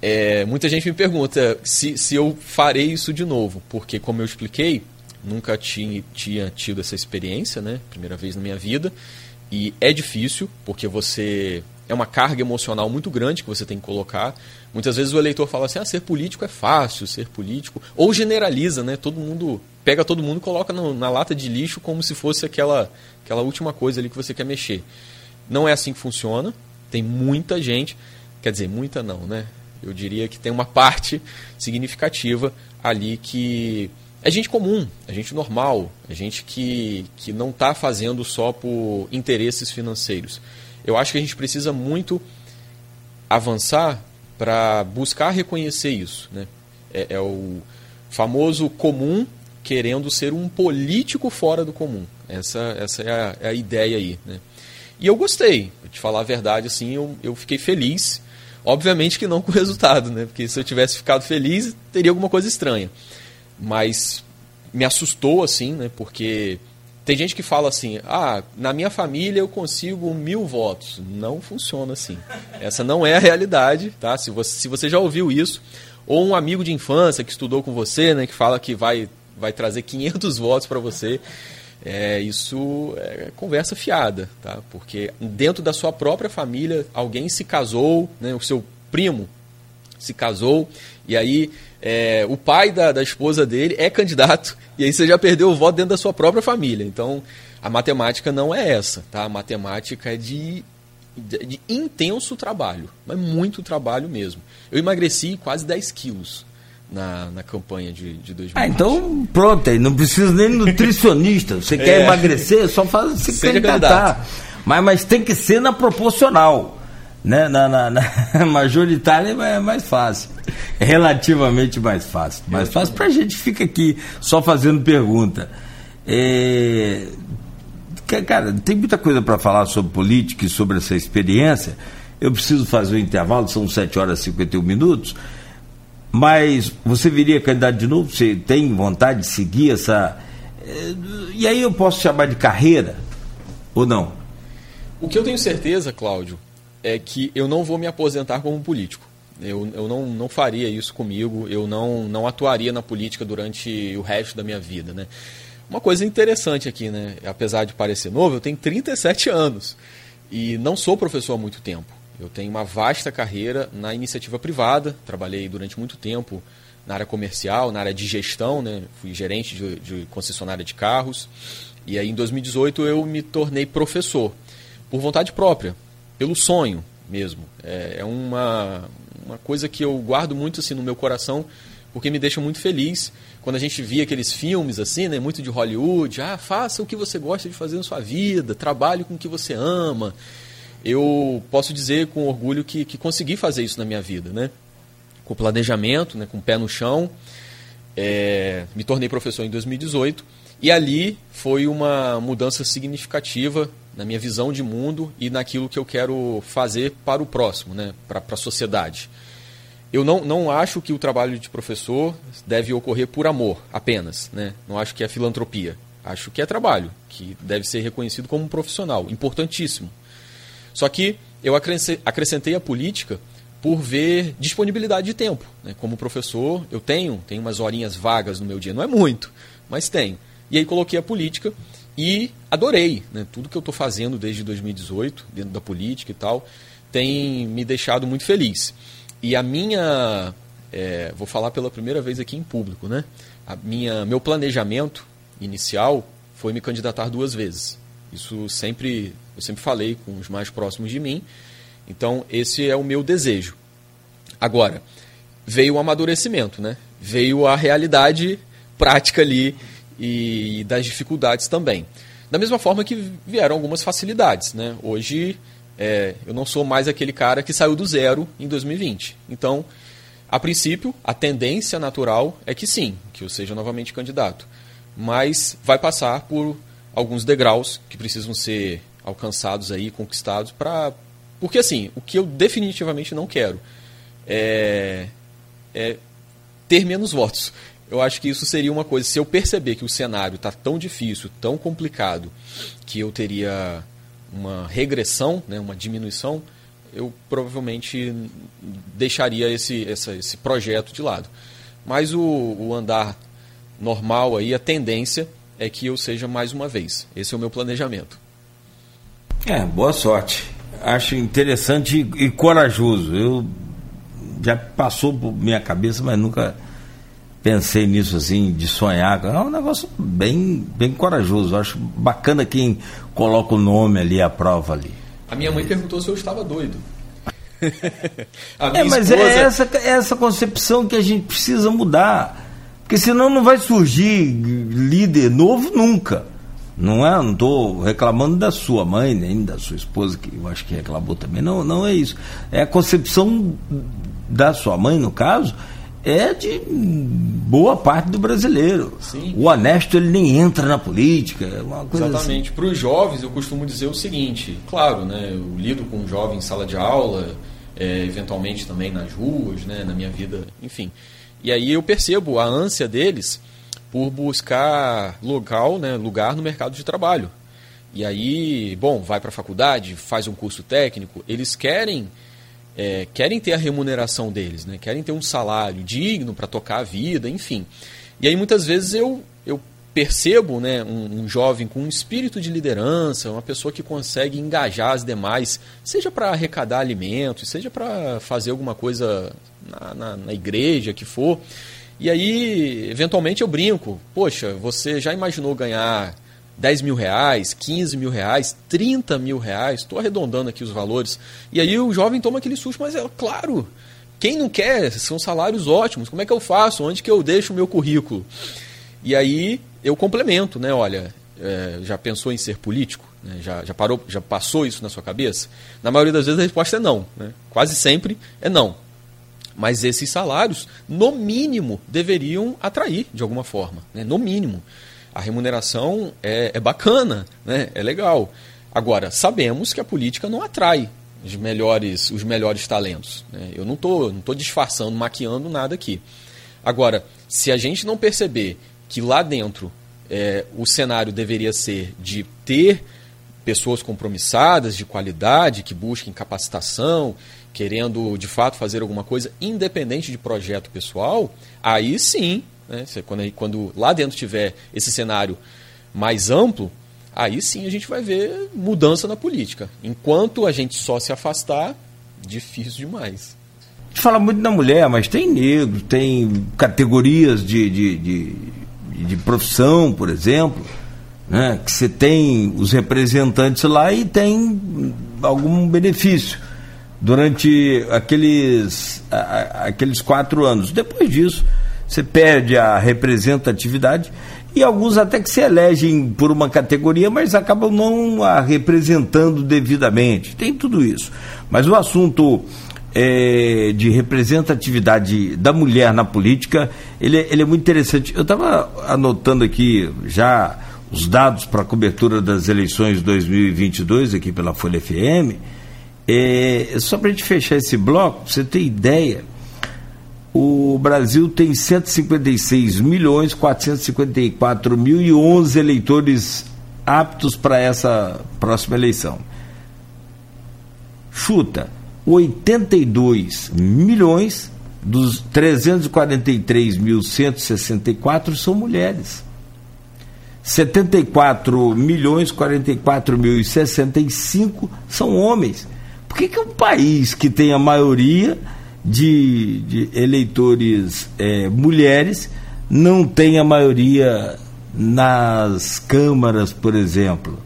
é, muita gente me pergunta se, se eu farei isso de novo, porque, como eu expliquei, nunca tinha, tinha tido essa experiência, né? Primeira vez na minha vida. E é difícil, porque você. É uma carga emocional muito grande que você tem que colocar. Muitas vezes o eleitor fala assim: ah, ser político é fácil, ser político. Ou generaliza, né? Todo mundo. Pega todo mundo e coloca no, na lata de lixo como se fosse aquela, aquela última coisa ali que você quer mexer. Não é assim que funciona. Tem muita gente. Quer dizer, muita não, né? Eu diria que tem uma parte significativa ali que é gente comum, é gente normal, é gente que, que não está fazendo só por interesses financeiros. Eu acho que a gente precisa muito avançar para buscar reconhecer isso. Né? É, é, o famoso comum querendo ser um político fora do comum. Essa, essa é, a, é a ideia aí. Né? E eu gostei, de falar a verdade, assim, eu, eu fiquei feliz. Obviamente que não com o resultado, né? porque se eu tivesse ficado feliz, teria alguma coisa estranha mas me assustou assim, né? Porque tem gente que fala assim: ah, na minha família eu consigo mil votos. Não funciona assim. Essa não é a realidade, tá? Se você, se você já ouviu isso, ou um amigo de infância que estudou com você, né, que fala que vai, vai trazer 500 votos para você, é, isso é conversa fiada, tá? Porque dentro da sua própria família alguém se casou, né, o seu primo se casou e aí é, o pai da, da esposa dele é candidato, e aí você já perdeu o voto dentro da sua própria família. Então, a matemática não é essa, tá? A matemática é de, de, de intenso trabalho, mas muito trabalho mesmo. Eu emagreci quase 10 quilos na, na campanha de, de 2020. Ah, então pronto, aí não precisa nem nutricionista. Você quer é. emagrecer, só faz se candidatar. Mas, mas tem que ser na proporcional. Né? Na, na, na majoritária é mais fácil. É relativamente mais fácil. Mais fácil para a gente fica aqui só fazendo pergunta. É... cara, tem muita coisa para falar sobre política e sobre essa experiência. Eu preciso fazer o um intervalo, são 7 horas e 51 minutos. Mas você viria candidato de novo? Você tem vontade de seguir essa. Eh, e aí eu posso chamar de carreira? Ou não? O que eu tenho certeza, Cláudio, é que eu não vou me aposentar como político. Eu, eu não, não faria isso comigo, eu não, não atuaria na política durante o resto da minha vida. Né? Uma coisa interessante aqui, né? apesar de parecer novo, eu tenho 37 anos e não sou professor há muito tempo. Eu tenho uma vasta carreira na iniciativa privada, trabalhei durante muito tempo na área comercial, na área de gestão, né? fui gerente de, de concessionária de carros. E aí em 2018 eu me tornei professor, por vontade própria, pelo sonho mesmo. É, é uma, uma coisa que eu guardo muito assim no meu coração, porque me deixa muito feliz quando a gente via aqueles filmes assim, né, muito de Hollywood, ah, faça o que você gosta de fazer na sua vida, trabalhe com o que você ama eu posso dizer com orgulho que, que consegui fazer isso na minha vida, né? Com planejamento, né? com o pé no chão. É, me tornei professor em 2018 e ali foi uma mudança significativa na minha visão de mundo e naquilo que eu quero fazer para o próximo, né? para, a sociedade. Eu não, não acho que o trabalho de professor deve ocorrer por amor apenas. Né? Não acho que é filantropia. Acho que é trabalho, que deve ser reconhecido como um profissional, importantíssimo. Só que eu acrescentei a política por ver disponibilidade de tempo. Né? Como professor, eu tenho, tenho umas horinhas vagas no meu dia, não é muito, mas tenho. E aí coloquei a política e adorei. Né? Tudo que eu estou fazendo desde 2018, dentro da política e tal, tem me deixado muito feliz. E a minha. É, vou falar pela primeira vez aqui em público, né? A minha, meu planejamento inicial foi me candidatar duas vezes. Isso sempre eu sempre falei com os mais próximos de mim. Então, esse é o meu desejo. Agora, veio o amadurecimento, né? Veio a realidade prática ali e das dificuldades também. Da mesma forma que vieram algumas facilidades, né? Hoje, é, eu não sou mais aquele cara que saiu do zero em 2020. Então, a princípio, a tendência natural é que sim, que eu seja novamente candidato. Mas vai passar por alguns degraus que precisam ser alcançados aí, conquistados, para porque assim, o que eu definitivamente não quero é, é ter menos votos. Eu acho que isso seria uma coisa. Se eu perceber que o cenário está tão difícil, tão complicado, que eu teria uma regressão, né, uma diminuição, eu provavelmente deixaria esse, essa, esse projeto de lado. Mas o, o andar normal aí, a tendência é que eu seja mais uma vez. Esse é o meu planejamento. É, boa sorte. Acho interessante e, e corajoso. Eu já passou por minha cabeça, mas nunca pensei nisso assim, de sonhar. É um negócio bem, bem corajoso. Acho bacana quem coloca o nome ali, a prova ali. A minha mãe perguntou se eu estava doido. é, mas é esposa... é essa, é essa concepção que a gente precisa mudar. Porque senão não vai surgir líder novo nunca. Não é, não estou reclamando da sua mãe, nem da sua esposa, que eu acho que reclamou também. Não, não é isso. É a concepção da sua mãe, no caso, é de boa parte do brasileiro. Sim. O honesto ele nem entra na política. É uma coisa Exatamente. Assim. Para os jovens, eu costumo dizer o seguinte: claro, né, eu lido com jovens em sala de aula, é, eventualmente também nas ruas, né, na minha vida, enfim. E aí eu percebo a ânsia deles por buscar local, né, lugar no mercado de trabalho. E aí, bom, vai para a faculdade, faz um curso técnico, eles querem é, querem ter a remuneração deles, né? querem ter um salário digno para tocar a vida, enfim. E aí muitas vezes eu, eu percebo né, um, um, jovem com um espírito de liderança, uma pessoa que consegue engajar as demais, seja para arrecadar alimentos, seja para fazer alguma coisa na, na, na igreja que for. E aí, eventualmente, eu brinco. Poxa, você já imaginou ganhar 10 mil reais, 15 mil reais, 30 mil reais? Estou arredondando aqui os valores. E aí o jovem toma aquele susto, mas é claro, quem não quer? São salários ótimos. Como é que eu faço? Onde que eu deixo o meu currículo? E aí eu complemento, né? Olha, é, já pensou em ser político? Né? Já, já, parou, já passou isso na sua cabeça? Na maioria das vezes a resposta é não. Né? Quase sempre é não. Mas esses salários, no mínimo, deveriam atrair de alguma forma. Né? No mínimo. A remuneração é, é bacana, né? é legal. Agora, sabemos que a política não atrai os melhores, os melhores talentos. Né? Eu não estou não tô disfarçando, maquiando nada aqui. Agora, se a gente não perceber que lá dentro é, o cenário deveria ser de ter pessoas compromissadas, de qualidade, que busquem capacitação, querendo de fato fazer alguma coisa, independente de projeto pessoal, aí sim, né, quando, quando lá dentro tiver esse cenário mais amplo, aí sim a gente vai ver mudança na política. Enquanto a gente só se afastar, difícil demais. Fala muito da mulher, mas tem negro, tem categorias de, de, de, de profissão, por exemplo, né, que você tem os representantes lá e tem algum benefício durante aqueles, a, aqueles quatro anos. Depois disso, você perde a representatividade e alguns até que se elegem por uma categoria, mas acabam não a representando devidamente. Tem tudo isso. Mas o assunto é, de representatividade da mulher na política, ele, ele é muito interessante. Eu estava anotando aqui já os dados para a cobertura das eleições 2022 aqui pela Folha FM. É, só para a gente fechar esse bloco, você ter ideia, o Brasil tem 156 milhões 454 mil e 11 eleitores aptos para essa próxima eleição. Chuta, 82 milhões dos 343.164 são mulheres. 74 milhões 44 mil e 65 são homens. Por que, que um país que tem a maioria de, de eleitores é, mulheres não tem a maioria nas câmaras, por exemplo,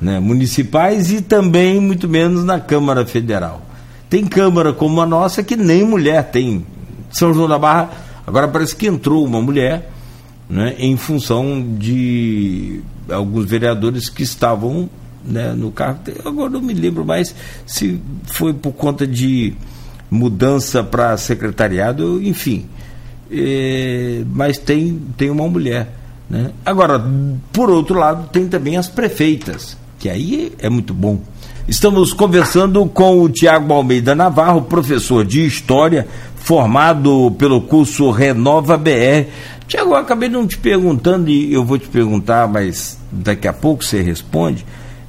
né, municipais e também muito menos na Câmara Federal? Tem Câmara como a nossa que nem mulher tem. São João da Barra, agora parece que entrou uma mulher né, em função de alguns vereadores que estavam né, no cargo. Agora não me lembro mais se foi por conta de mudança para secretariado, enfim. É, mas tem, tem uma mulher. Né? Agora, por outro lado, tem também as prefeitas, que aí é muito bom. Estamos conversando com o Tiago Almeida Navarro, professor de História, formado pelo curso Renova BR. Tiago, acabei não te perguntando e eu vou te perguntar, mas daqui a pouco você responde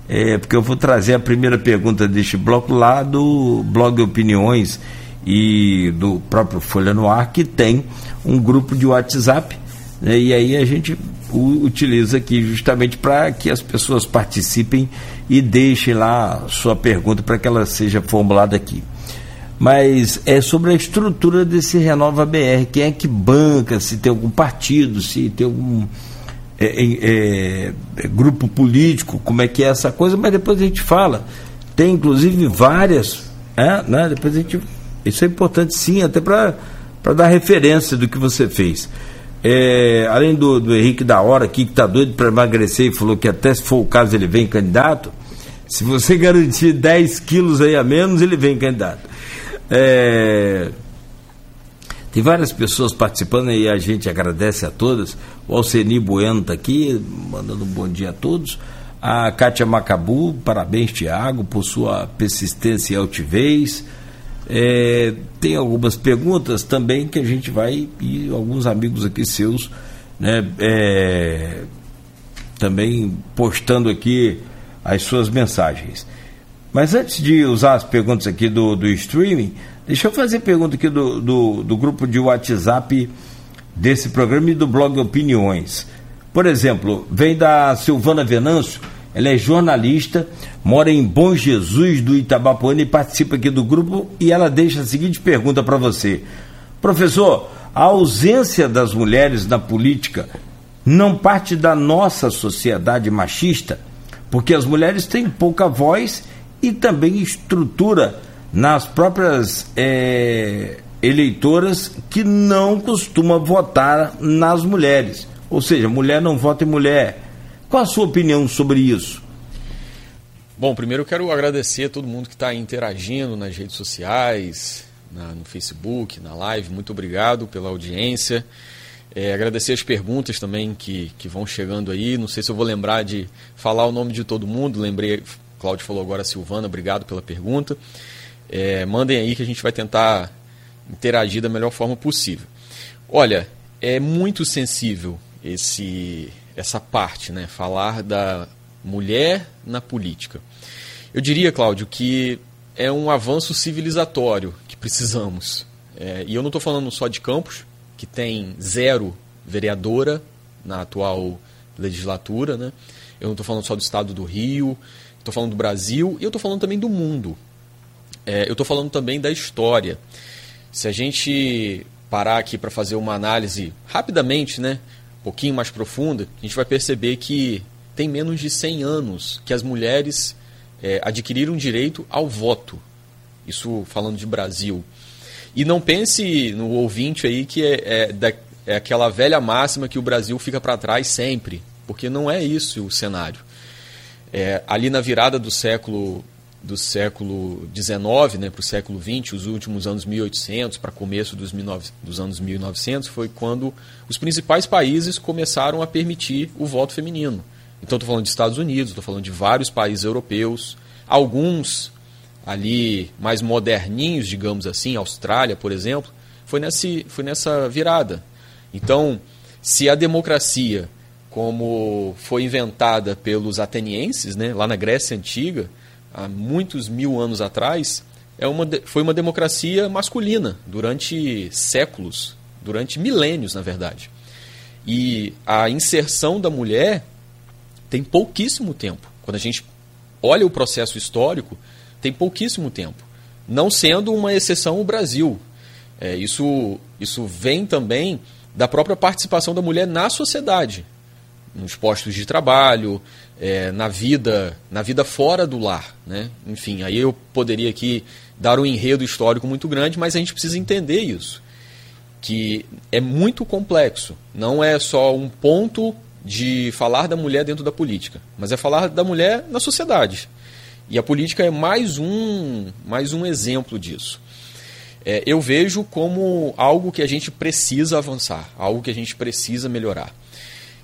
é, porque eu vou trazer a primeira pergunta deste bloco lá do blog Opiniões e do próprio Folha no Ar, que tem um grupo de WhatsApp, né, e aí a gente utiliza aqui justamente para que as pessoas participem e deixem lá sua pergunta para que ela seja formulada aqui. Mas é sobre a estrutura desse Renova BR, quem é que banca, se tem algum partido, se tem algum é, é, é, grupo político, como é que é essa coisa, mas depois a gente fala. Tem inclusive várias, é, né? Depois a gente. Isso é importante sim, até para dar referência do que você fez. É, além do, do Henrique da Hora aqui, que está doido para emagrecer e falou que até se for o caso ele vem candidato. Se você garantir 10 quilos aí a menos, ele vem candidato. É, tem várias pessoas participando e a gente agradece a todas. O Alceni Bueno está aqui, mandando um bom dia a todos. A Kátia Macabu, parabéns, Tiago, por sua persistência e altivez. É, tem algumas perguntas também que a gente vai, e alguns amigos aqui seus, né, é, também postando aqui as suas mensagens. Mas antes de usar as perguntas aqui do, do streaming, Deixa eu fazer pergunta aqui do, do, do grupo de WhatsApp desse programa e do blog Opiniões. Por exemplo, vem da Silvana Venâncio, ela é jornalista, mora em Bom Jesus do Itabapoana e participa aqui do grupo e ela deixa a seguinte pergunta para você. Professor, a ausência das mulheres na política não parte da nossa sociedade machista? Porque as mulheres têm pouca voz e também estrutura nas próprias é, eleitoras que não costuma votar nas mulheres. Ou seja, mulher não vota em mulher. Qual a sua opinião sobre isso? Bom, primeiro eu quero agradecer a todo mundo que está interagindo nas redes sociais, na, no Facebook, na live. Muito obrigado pela audiência. É, agradecer as perguntas também que, que vão chegando aí. Não sei se eu vou lembrar de falar o nome de todo mundo. Lembrei, Cláudio falou agora Silvana, obrigado pela pergunta. É, mandem aí que a gente vai tentar interagir da melhor forma possível. Olha, é muito sensível esse essa parte, né? Falar da mulher na política. Eu diria, Cláudio, que é um avanço civilizatório que precisamos. É, e eu não estou falando só de Campos, que tem zero vereadora na atual legislatura, né? Eu não estou falando só do estado do Rio, estou falando do Brasil e eu estou falando também do mundo. É, eu estou falando também da história. Se a gente parar aqui para fazer uma análise rapidamente, né, um pouquinho mais profunda, a gente vai perceber que tem menos de 100 anos que as mulheres é, adquiriram direito ao voto. Isso falando de Brasil. E não pense no ouvinte aí que é, é, da, é aquela velha máxima que o Brasil fica para trás sempre, porque não é isso o cenário. É, ali na virada do século do século XIX né, para o século XX, os últimos anos 1800 para começo dos, 19, dos anos 1900, foi quando os principais países começaram a permitir o voto feminino. Então estou falando de Estados Unidos, estou falando de vários países europeus, alguns ali mais moderninhos, digamos assim, Austrália, por exemplo, foi, nesse, foi nessa virada. Então, se a democracia, como foi inventada pelos atenienses, né, lá na Grécia Antiga, há muitos mil anos atrás, é uma, foi uma democracia masculina durante séculos, durante milênios, na verdade. E a inserção da mulher tem pouquíssimo tempo. Quando a gente olha o processo histórico, tem pouquíssimo tempo. Não sendo uma exceção o Brasil. É, isso, isso vem também da própria participação da mulher na sociedade, nos postos de trabalho, é, na vida na vida fora do lar. Né? Enfim, aí eu poderia aqui dar um enredo histórico muito grande, mas a gente precisa entender isso. Que é muito complexo. Não é só um ponto de falar da mulher dentro da política, mas é falar da mulher na sociedade. E a política é mais um, mais um exemplo disso. É, eu vejo como algo que a gente precisa avançar, algo que a gente precisa melhorar.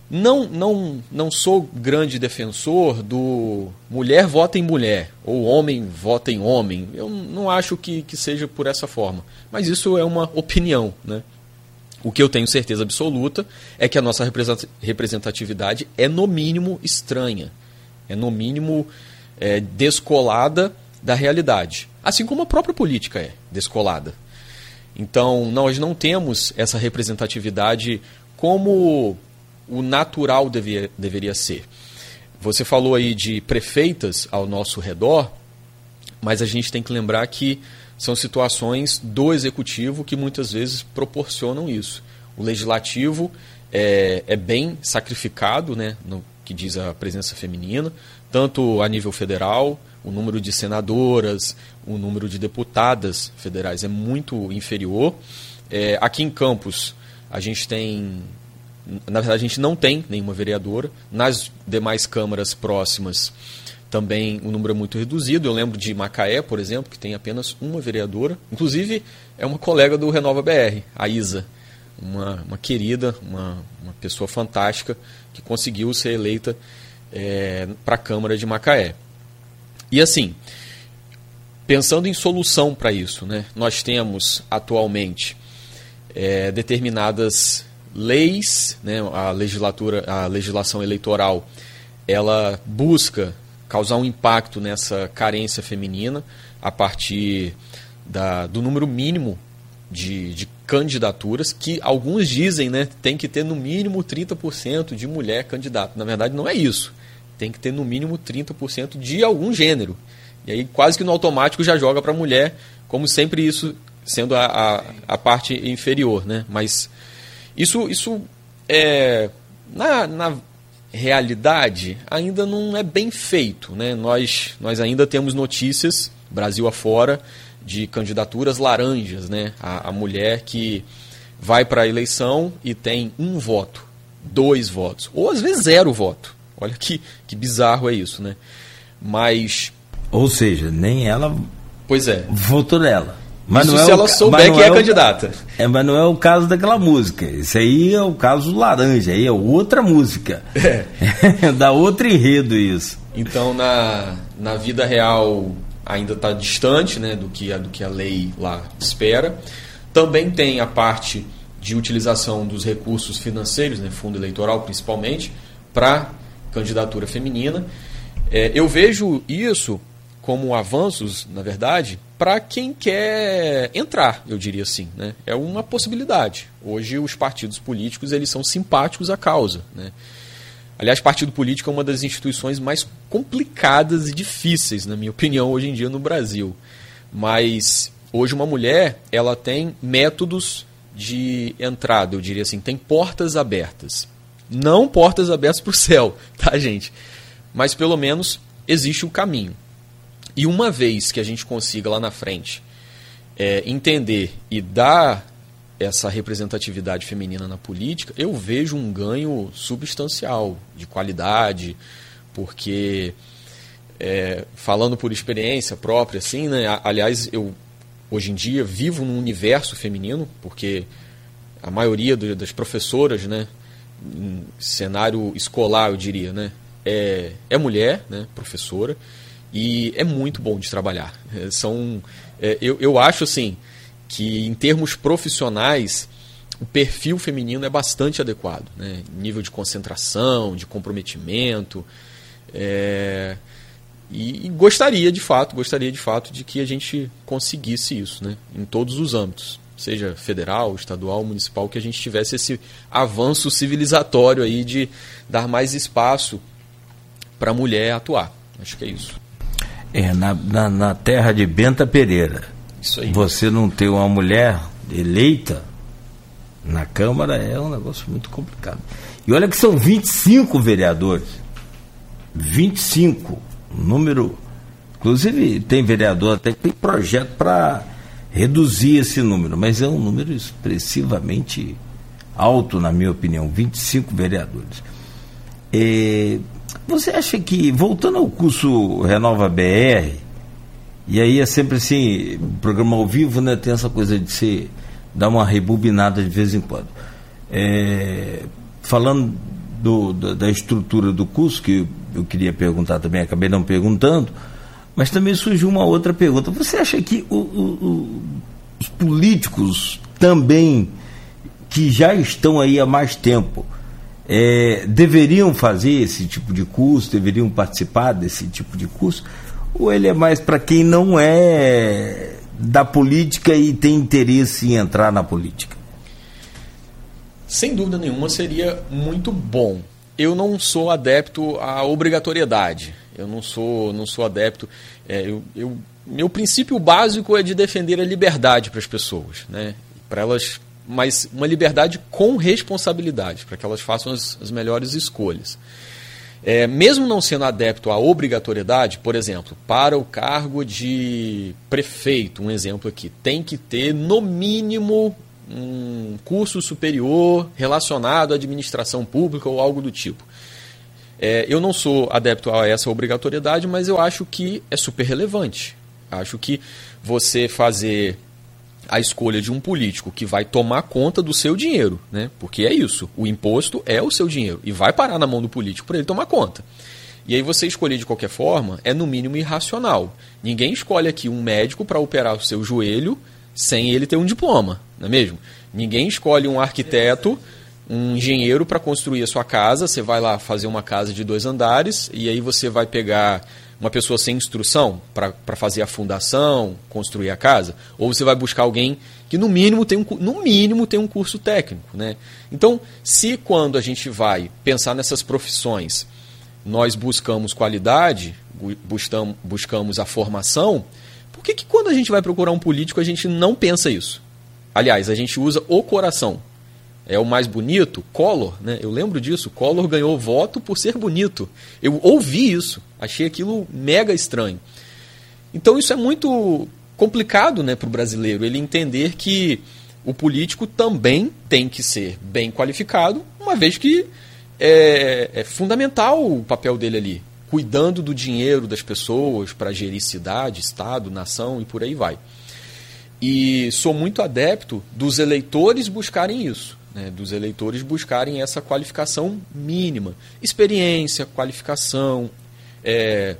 Não, não, não sou grande defensor do mulher vota em mulher ou homem vota em homem. Eu não acho que, que seja por essa forma. Mas isso é uma opinião. Né? O que eu tenho certeza absoluta é que a nossa representatividade é, no mínimo, estranha. É, no mínimo, é, descolada da realidade. Assim como a própria política é descolada. Então, nós não temos essa representatividade como o natural devia, deveria ser. Você falou aí de prefeitas ao nosso redor, mas a gente tem que lembrar que são situações do executivo que muitas vezes proporcionam isso. O legislativo é, é bem sacrificado, né, no que diz a presença feminina, tanto a nível federal, o número de senadoras, o número de deputadas federais é muito inferior. É, aqui em Campos, a gente tem. Na verdade, a gente não tem nenhuma vereadora. Nas demais câmaras próximas, também o número é muito reduzido. Eu lembro de Macaé, por exemplo, que tem apenas uma vereadora. Inclusive, é uma colega do Renova BR, a Isa. Uma, uma querida, uma, uma pessoa fantástica que conseguiu ser eleita é, para a Câmara de Macaé. E assim, pensando em solução para isso, né, nós temos atualmente é, determinadas leis, né, a legislatura, a legislação eleitoral, ela busca causar um impacto nessa carência feminina a partir da, do número mínimo de, de candidaturas, que alguns dizem né, tem que ter no mínimo 30% de mulher candidata. Na verdade, não é isso tem que ter no mínimo 30% de algum gênero. E aí quase que no automático já joga para mulher, como sempre isso sendo a, a, a, parte inferior. Né? Mas isso, isso é, na, na realidade ainda não é bem feito. Né? Nós, nós ainda temos notícias, Brasil afora, de candidaturas laranjas. Né? A, a mulher que vai para a eleição e tem um voto, dois votos, ou às vezes zero voto. Olha que, que bizarro é isso, né? Mas. Ou seja, nem ela. Pois é. Votou nela. Mas Isso não é se ela souber não que é o- candidata. É, mas não é o caso daquela música. Esse aí é o caso laranja, aí é outra música. É. da outro enredo isso. Então, na, na vida real, ainda está distante né, do, que, a- do que a lei lá espera. Também tem a parte de utilização dos recursos financeiros, né, fundo eleitoral principalmente, para candidatura feminina. É, eu vejo isso como avanços, na verdade, para quem quer entrar, eu diria assim. Né? É uma possibilidade. Hoje, os partidos políticos eles são simpáticos à causa. Né? Aliás, partido político é uma das instituições mais complicadas e difíceis, na minha opinião, hoje em dia no Brasil. Mas hoje uma mulher, ela tem métodos de entrada, eu diria assim, tem portas abertas. Não portas abertas para o céu, tá, gente? Mas pelo menos existe o caminho. E uma vez que a gente consiga lá na frente é, entender e dar essa representatividade feminina na política, eu vejo um ganho substancial de qualidade, porque é, falando por experiência própria, assim, né? Aliás, eu hoje em dia vivo num universo feminino, porque a maioria do- das professoras, né, cenário escolar, eu diria, né, é, é mulher, né, professora, e é muito bom de trabalhar. É, são, é, eu, eu acho assim que em termos profissionais o perfil feminino é bastante adequado, né, nível de concentração, de comprometimento, é, e, e gostaria de fato, gostaria de fato de que a gente conseguisse isso, né, em todos os âmbitos, seja federal, estadual, municipal, que a gente tivesse esse avanço civilizatório aí de dar mais espaço para a mulher atuar. Acho que é isso. É, na, na, na terra de Benta Pereira. Isso aí. Você não ter uma mulher eleita na Câmara é um negócio muito complicado. E olha que são 25 vereadores. 25. Um número. Inclusive, tem vereador até que tem projeto para reduzir esse número, mas é um número expressivamente alto, na minha opinião. 25 vereadores. É, você acha que, voltando ao curso Renova BR, e aí é sempre assim, programa ao vivo, né? Tem essa coisa de ser dar uma rebobinada de vez em quando. É, falando do, da, estrutura do curso, que eu queria perguntar também, acabei não perguntando, mas também surgiu uma outra pergunta. Você acha que o- o- os políticos também, que já estão aí há mais tempo, é, deveriam fazer esse tipo de curso, deveriam participar desse tipo de curso? Ou ele é mais para quem não é da política e tem interesse em entrar na política? Sem dúvida nenhuma seria muito bom. Eu não sou adepto à obrigatoriedade. Eu não sou, não sou adepto. é, eu, eu- meu princípio básico é de defender a liberdade para as pessoas, né? Para elas, mas uma liberdade com responsabilidade, para que elas façam as, as melhores escolhas. É, mesmo não sendo adepto à obrigatoriedade, por exemplo, para o cargo de prefeito, um exemplo aqui, tem que ter no mínimo um curso superior relacionado à administração pública ou algo do tipo. É, eu não sou adepto a essa obrigatoriedade, mas eu acho que é super relevante. Acho que você fazer a escolha de um político que vai tomar conta do seu dinheiro, né? Porque é isso, o imposto é o seu dinheiro e vai parar na mão do político para ele tomar conta. E aí você escolher de qualquer forma é no mínimo irracional. Ninguém escolhe aqui um médico para operar o seu joelho sem ele ter um diploma, não é mesmo? Ninguém escolhe um arquiteto, um engenheiro para construir a sua casa. Você vai lá fazer uma casa de dois andares e aí você vai pegar uma pessoa sem instrução para fazer a fundação, construir a casa, ou você vai buscar alguém que no mínimo tem um, no mínimo tem um curso técnico, né? Então, se quando a gente vai pensar nessas profissões, nós buscamos qualidade, bu- buscam- buscamos a formação, por que, que quando a gente vai procurar um político a gente não pensa isso? Aliás, a gente usa o coração. É o mais bonito, Collor, né? Eu lembro disso. Collor ganhou voto por ser bonito. Eu ouvi isso, achei aquilo mega estranho. Então isso é muito complicado, né, para o brasileiro ele entender que o político também tem que ser bem qualificado, uma vez que é, é fundamental o papel dele ali, cuidando do dinheiro das pessoas para gerir cidade, estado, nação e por aí vai. E sou muito adepto dos eleitores buscarem isso, né? dos eleitores buscarem essa qualificação mínima. Experiência, qualificação, é,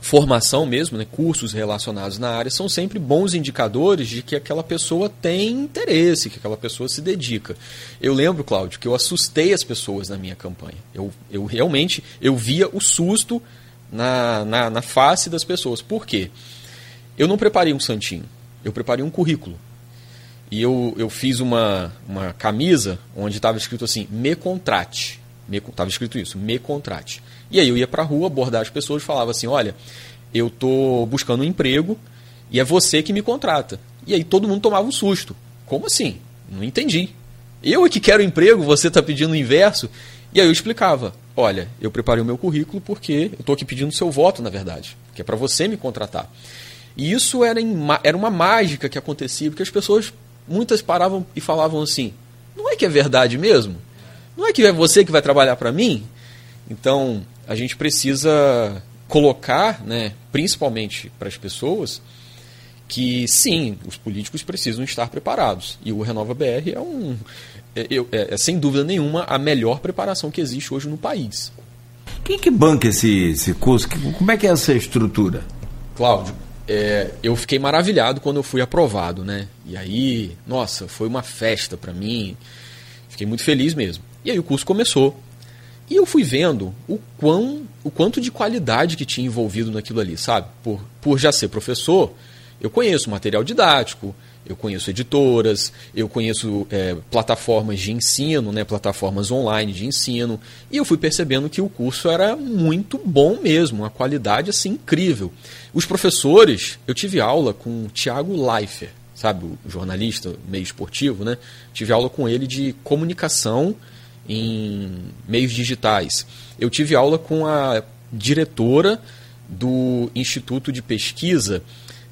formação mesmo, né, cursos relacionados na área, são sempre bons indicadores de que aquela pessoa tem interesse, que aquela pessoa se dedica. Eu lembro, Cláudio, que eu assustei as pessoas na minha campanha. Eu, eu realmente eu via o susto na, na, na face das pessoas. Por quê? Eu não preparei um santinho, eu preparei um currículo. E eu, eu fiz uma, uma camisa onde estava escrito assim, me contrate. Estava escrito isso, me contrate. E aí eu ia para a rua abordar as pessoas falava assim: olha, eu estou buscando um emprego e é você que me contrata. E aí todo mundo tomava um susto. Como assim? Não entendi. Eu é que quero emprego, você está pedindo o inverso? E aí eu explicava: olha, eu preparei o meu currículo porque eu estou aqui pedindo seu voto, na verdade, que é para você me contratar. E isso era, em, era uma mágica que acontecia, porque as pessoas, muitas paravam e falavam assim: não é que é verdade mesmo? Não é que é você que vai trabalhar para mim? Então, a gente precisa colocar, né, principalmente para as pessoas, que sim, os políticos precisam estar preparados. E o Renova BR é um. É, é, é, sem dúvida nenhuma a melhor preparação que existe hoje no país. Quem que banca esse, esse curso? Como é que é essa estrutura? Cláudio, é, eu fiquei maravilhado quando eu fui aprovado, né? E aí, nossa, foi uma festa para mim. Fiquei muito feliz mesmo. E aí o curso começou. E eu fui vendo o, quão, o quanto de qualidade que tinha envolvido naquilo ali, sabe? Por, por já ser professor, eu conheço material didático, eu conheço editoras, eu conheço é, plataformas de ensino, né, plataformas online de ensino, e eu fui percebendo que o curso era muito bom mesmo, uma qualidade assim incrível. Os professores, eu tive aula com o Tiago Leifert, sabe, o jornalista meio esportivo, né? Tive aula com ele de comunicação em meios digitais. Eu tive aula com a diretora do Instituto de Pesquisa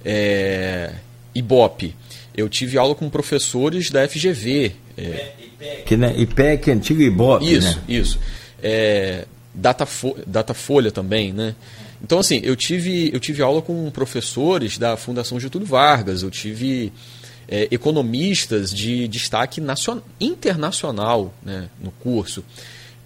é, IBOP. Eu tive aula com professores da FGV. É, IPEC, né? IPEC, antigo IBOP. Isso, né? isso. É, Datafolha, Datafolha também, né? Então, assim, eu tive, eu tive aula com professores da Fundação Getúlio Vargas, eu tive é, economistas de destaque nacional, internacional né, no curso,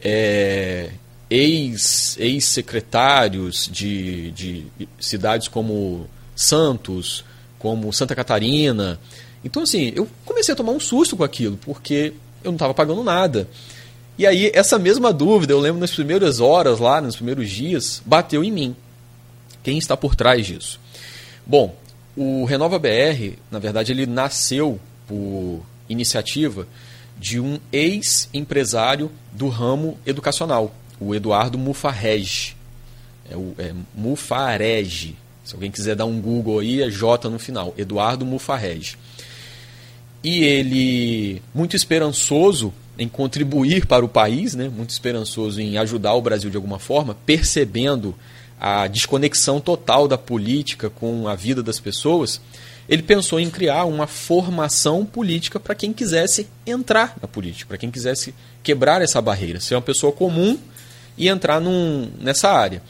é, ex-secretários ex de, de cidades como Santos, como Santa Catarina. Então, assim, eu comecei a tomar um susto com aquilo, porque eu não estava pagando nada. E aí, essa mesma dúvida, eu lembro nas primeiras horas lá, nos primeiros dias, bateu em mim. Quem está por trás disso? Bom, o Renova BR, na verdade, ele nasceu por iniciativa de um ex-empresário do ramo educacional, o Eduardo Mufarege. É o é. Se alguém quiser dar um Google aí, é J no final. Eduardo Mufarege. E ele, muito esperançoso em contribuir para o país, né? muito esperançoso em ajudar o Brasil de alguma forma, percebendo a desconexão total da política com a vida das pessoas, ele pensou em criar uma formação política para quem quisesse entrar na política, para quem quisesse quebrar essa barreira, ser uma pessoa comum e entrar num, nessa área.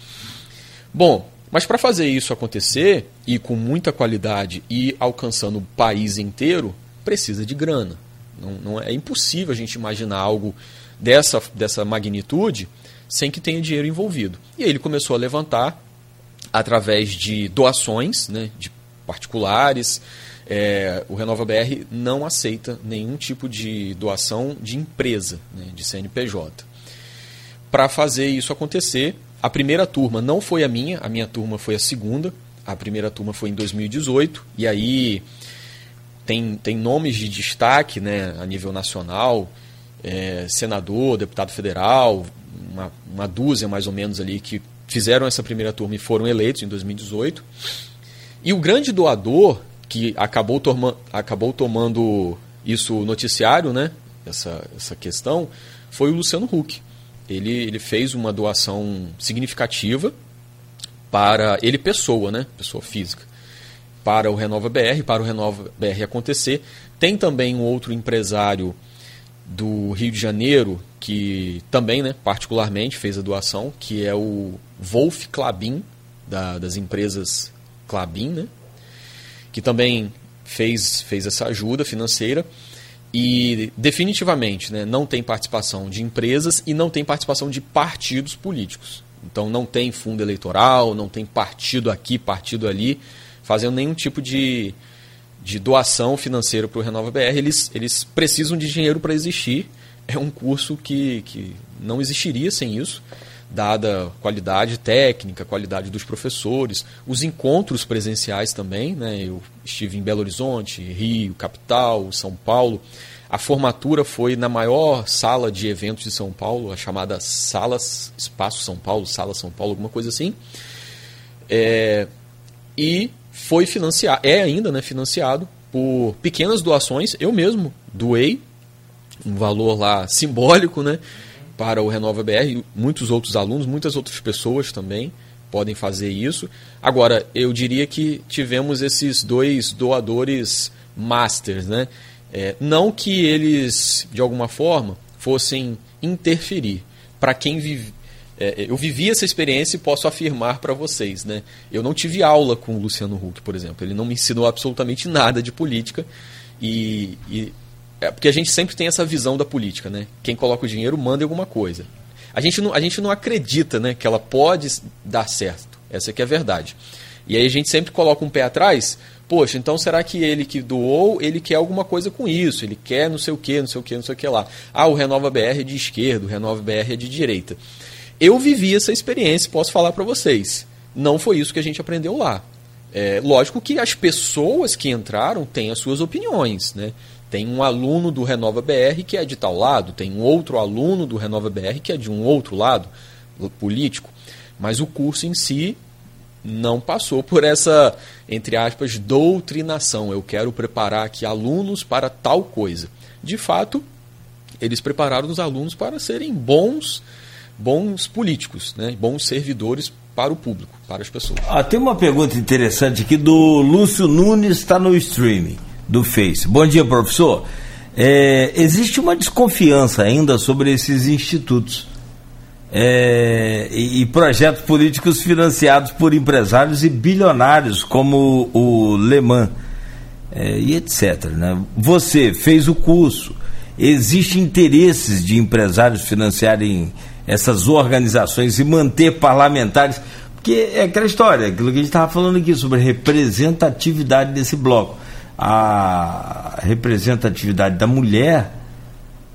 Bom, mas para fazer isso acontecer, e com muita qualidade e alcançando o país inteiro, precisa de grana. Não, não é, impossível a gente imaginar algo dessa, dessa magnitude sem que tenha dinheiro envolvido. E aí ele começou a levantar através de doações né, de particulares. É, o Renova BR não aceita nenhum tipo de doação de empresa, né, de CNPJ. Para fazer isso acontecer, a primeira turma não foi a minha, a minha turma foi a segunda. A primeira turma foi em 2018, e aí tem, tem nomes de destaque né, a nível nacional, é, senador, deputado federal, uma, uma dúzia mais ou menos ali que fizeram essa primeira turma e foram eleitos em 2018. E o grande doador que acabou, toma, acabou tomando isso noticiário, né, essa, essa questão, foi o Luciano Huck. Ele, ele fez uma doação significativa para ele pessoa, né, pessoa física, para o Renova BR, para o Renova BR acontecer. Tem também um outro empresário do Rio de Janeiro, que também, né, particularmente, fez a doação, que é o Wolf Clabin, da, das empresas Clabin, né, que também fez, fez essa ajuda financeira e definitivamente né, não tem participação de empresas e não tem participação de partidos políticos. Então não tem fundo eleitoral, não tem partido aqui, partido ali, fazendo nenhum tipo de, de doação financeira para o Renova BR. Eles, eles precisam de dinheiro para existir. É um curso que, que não existiria sem isso, dada qualidade técnica, qualidade dos professores, os encontros presenciais também. Né? Eu estive em Belo Horizonte, Rio, capital, São Paulo. A formatura foi na maior sala de eventos de São Paulo, a chamada Salas Espaço São Paulo, Sala São Paulo, alguma coisa assim. É, e foi financiado, é ainda né, financiado por pequenas doações. Eu mesmo doei um valor lá simbólico né, para o Renova BR. Muitos outros alunos, muitas outras pessoas também podem fazer isso. Agora, eu diria que tivemos esses dois doadores masters, né? É, não que eles, de alguma forma, fossem interferir. Para quem vive. É, eu vivi essa experiência e posso afirmar para vocês. Né? Eu não tive aula com o Luciano Huck, por exemplo. Ele não me ensinou absolutamente nada de política. E, e é porque a gente sempre tem essa visão da política. Né? Quem coloca o dinheiro manda alguma coisa. A gente não, a gente não acredita né, que ela pode dar certo. Essa que é a verdade. E aí a gente sempre coloca um pé atrás poxa, então será que ele que doou, ele quer alguma coisa com isso? Ele quer não sei o que, não sei o que, não sei o que lá. Ah, o Renova BR é de esquerda, o Renova BR é de direita. Eu vivi essa experiência, posso falar para vocês. Não foi isso que a gente aprendeu lá. É, lógico que as pessoas que entraram têm as suas opiniões, né? Tem um aluno do Renova BR que é de tal lado, tem um outro aluno do Renova BR que é de um outro lado político, mas o curso em si não passou por essa, entre aspas, doutrinação. Eu quero preparar aqui alunos para tal coisa. De fato, eles prepararam os alunos para serem bons, bons políticos, né? bons servidores para o público, para as pessoas. Ah, tem uma pergunta interessante aqui do Lúcio Nunes, está no streaming do Face. Bom dia, professor. É, existe uma desconfiança ainda sobre esses institutos é, e, e, projetos políticos financiados por empresários e bilionários como o, o Le Mans é, e etc. Né? Você fez o curso, existe interesses de empresários financiarem essas organizações e manter parlamentares, porque é aquela história, aquilo que a gente estava falando aqui sobre representatividade desse bloco. A representatividade da mulher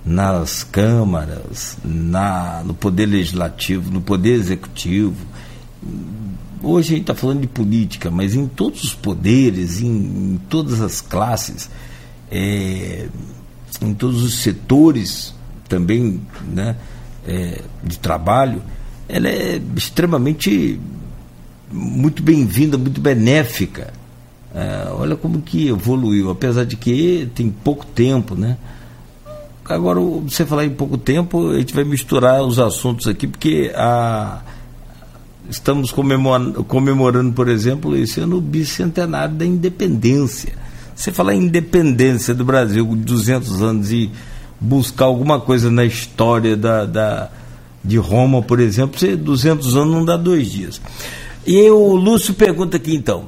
nas câmaras, na, no poder legislativo, no poder executivo. Hoje a gente está falando de política, mas em todos os poderes, em, em todas as classes, é, em todos os setores também né, é, de trabalho, ela é extremamente muito bem-vinda, muito benéfica. É, olha como que evoluiu, apesar de que tem pouco tempo, né? Agora, você falar em pouco tempo, a gente vai misturar os assuntos aqui, porque a, estamos comemorando, comemorando, por exemplo, esse ano o bicentenário da independência. Você falar em independência do Brasil, 200 anos, e buscar alguma coisa na história da, da, de Roma, por exemplo, você, 200 anos não dá dois dias. E o Lúcio pergunta aqui então: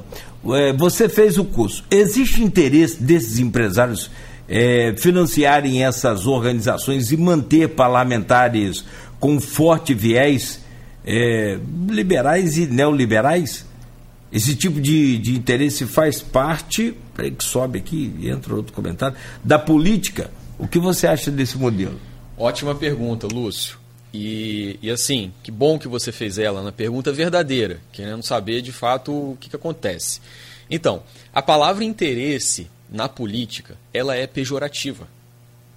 é, você fez o curso, existe interesse desses empresários? é, financiarem essas organizações e manter parlamentares com forte viés é, liberais e neoliberais? Esse tipo de, de interesse faz parte, peraí que sobe aqui, entra outro comentário, da política. O que você acha desse modelo? Ótima pergunta, Lúcio. E, e assim, que bom que você fez ela na pergunta verdadeira, querendo saber de fato o que, que acontece. Então, a palavra interesse na política, ela é pejorativa.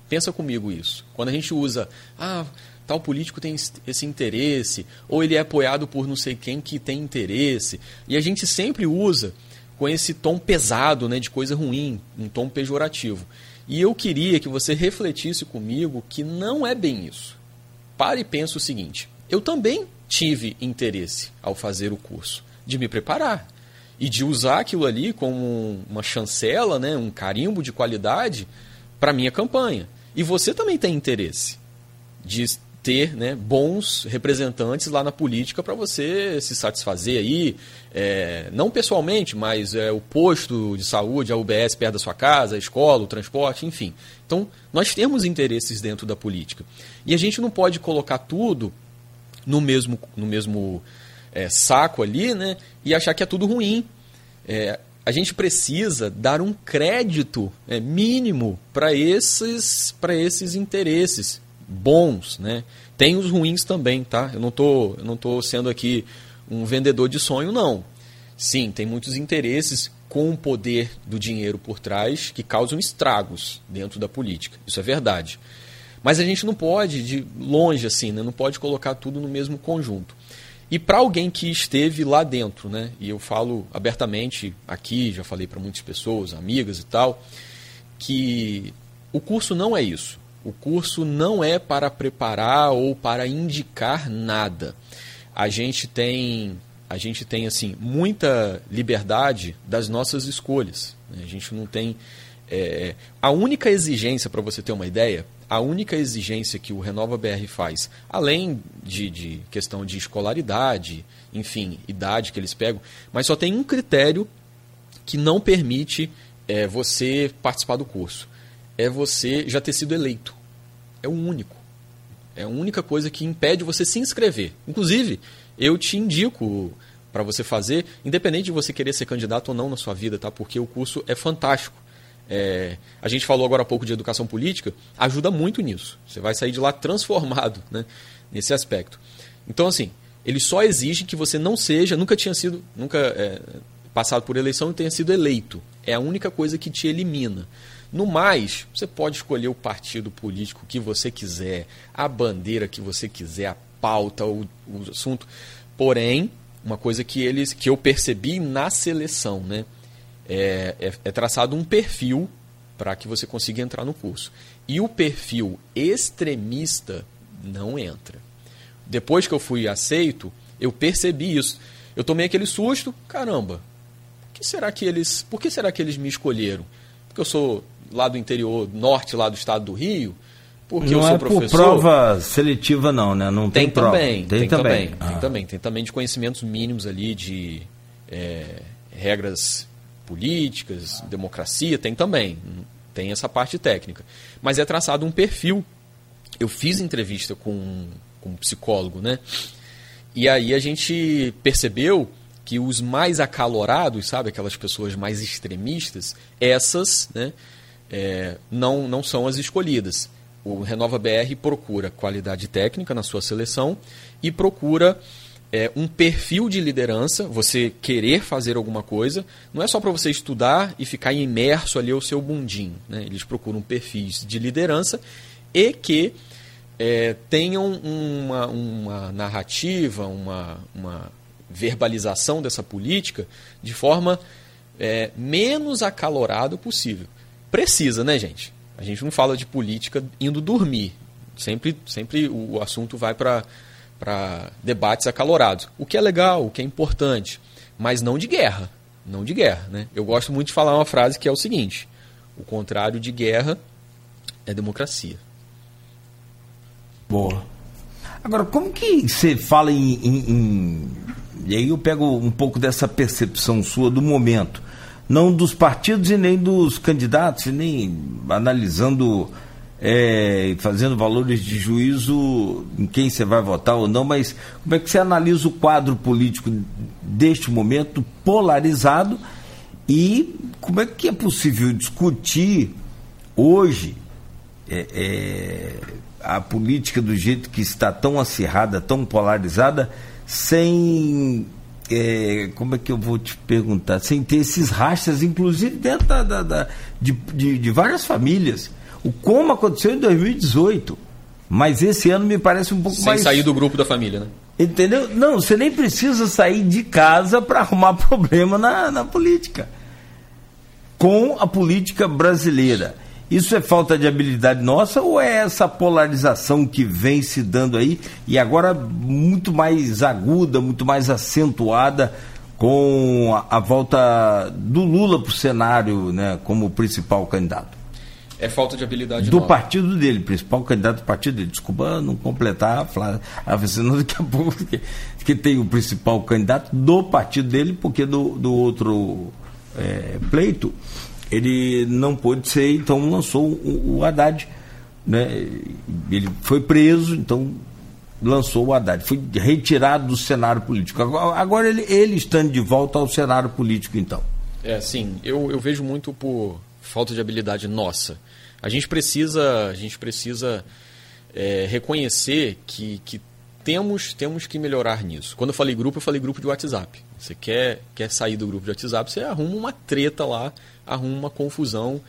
Pensa comigo isso. Quando a gente usa, ah, tal político tem esse interesse, ou ele é apoiado por não sei quem que tem interesse, e a gente sempre usa com esse tom pesado, né, de coisa ruim, um tom pejorativo. E eu queria que você refletisse comigo que não é bem isso. Pare e pense o seguinte: eu também tive interesse ao fazer o curso de me preparar e de usar aquilo ali como uma chancela, né, um carimbo de qualidade para minha campanha. E você também tem interesse de ter né, bons representantes lá na política para você se satisfazer aí, é, não pessoalmente, mas é, o posto de saúde, a UBS perto da sua casa, a escola, o transporte, enfim. Então, nós temos interesses dentro da política. E a gente não pode colocar tudo no mesmo, no mesmo é, saco ali né, e achar que é tudo ruim. É, a gente precisa dar um crédito é, mínimo para esses, esses interesses bons. Né? Tem os ruins também, tá? Eu não tô, eu não tô sendo aqui um vendedor de sonho, não. Sim, tem muitos interesses com o poder do dinheiro por trás que causam estragos dentro da política. Isso é verdade. Mas a gente não pode, de longe assim, né? não pode colocar tudo no mesmo conjunto. E para alguém que esteve lá dentro, né? e eu falo abertamente aqui, já falei para muitas pessoas, amigas e tal, que o curso não é isso. O curso não é para preparar ou para indicar nada. A gente tem a gente tem assim muita liberdade das nossas escolhas. Né? A gente não tem é, a única exigência para você ter uma ideia, a única exigência que o Renova BR faz, além de, de questão de escolaridade, enfim, idade que eles pegam, mas só tem um critério que não permite é, você participar do curso. É você já ter sido eleito. É o único. É a única coisa que impede você se inscrever. Inclusive, eu te indico para você fazer, independente de você querer ser candidato ou não na sua vida, tá? Porque o curso é fantástico. É, a gente falou agora há pouco de educação política, ajuda muito nisso. Você vai sair de lá transformado né, nesse aspecto. Então, assim, ele só exige que você não seja, nunca tinha sido, nunca é, passado por eleição e tenha sido eleito. É a única coisa que te elimina. No mais, você pode escolher o partido político que você quiser, a bandeira que você quiser, a pauta, o, o assunto. Porém, uma coisa que eles que eu percebi na seleção, né? É, é, é traçado um perfil para que você consiga entrar no curso. E o perfil extremista não entra. Depois que eu fui aceito, eu percebi isso. Eu tomei aquele susto, caramba. Que será que eles, por que será que eles me escolheram? Porque eu sou lá do interior norte, lá do estado do Rio, porque não eu sou é professor. por prova seletiva não, né? Não tem, tem prova. também, tem, tem também, tem Ah. também, tem também de conhecimentos mínimos ali de é, regras políticas, democracia, tem também, tem essa parte técnica. Mas é traçado um perfil. Eu fiz entrevista com, com um psicólogo, né? E aí a gente percebeu que os mais acalorados, sabe, aquelas pessoas mais extremistas, essas, né, é, não, não são as escolhidas. O Renova BR procura qualidade técnica na sua seleção e procura é, um perfil de liderança, você querer fazer alguma coisa, não é só para você estudar e ficar imerso ali ao seu bundinho. Né? Eles procuram perfis de liderança e que é, tenham uma, uma narrativa, uma, uma verbalização dessa política de forma é, menos acalorada possível. Precisa, né, gente? A gente não fala de política indo dormir. Sempre, sempre o assunto vai para debates acalorados. O que é legal, o que é importante, mas não de guerra. Não de guerra. Né? Eu gosto muito de falar uma frase que é o seguinte: o contrário de guerra é democracia. Boa. Agora, como que você fala em, em- em- E aí eu pego um pouco dessa percepção sua do momento. Não dos partidos e nem dos candidatos, e nem analisando é, fazendo valores de juízo em quem você vai votar ou não, mas como é que você analisa o quadro político deste momento polarizado e como é que é possível discutir hoje é, é, a política do jeito que está tão acirrada, tão polarizada, sem. É, como é que eu vou te perguntar? Sem ter esses rachas, inclusive dentro da, da- da- de, de- de várias famílias. O como aconteceu em 2018. Mas esse ano me parece um pouco Sem mais. sair do grupo da família, né? Entendeu? Não, você nem precisa sair de casa para arrumar problema na, na política. Com a política brasileira. Isso é falta de habilidade nossa ou é essa polarização que vem se dando aí e agora muito mais aguda, muito mais acentuada com a, a volta do Lula para o cenário né, como principal candidato? É falta de habilidade Do nova. partido dele, principal candidato do partido dele. Desculpa não completar, falar, senão daqui a pouco que, que tem o principal candidato do partido dele, porque do, do outro é, pleito ele não pôde ser, então lançou o, o Haddad. Né? Ele foi preso, então lançou o Haddad. Foi retirado do cenário político. Agora, agora ele, ele estando de volta ao cenário político, então. É, sim. Eu, eu vejo muito por falta de habilidade nossa. A gente precisa, a gente precisa é, reconhecer que, que temos, temos que melhorar nisso. Quando eu falei grupo, eu falei grupo de WhatsApp. Você quer, quer sair do grupo de WhatsApp, você arruma uma treta lá, arruma uma confusão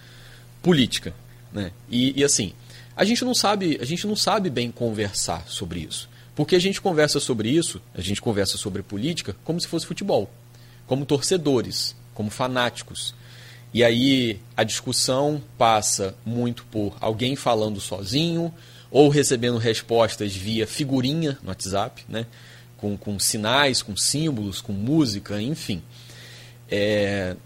política. Né? E, e assim, a gente não sabe, a gente não sabe bem conversar sobre isso. Porque a gente conversa sobre isso, a gente conversa sobre política como se fosse futebol, como torcedores, como fanáticos. E aí a discussão passa muito por alguém falando sozinho ou recebendo respostas via figurinha no WhatsApp, né? com, com sinais, com símbolos, com música, enfim. É...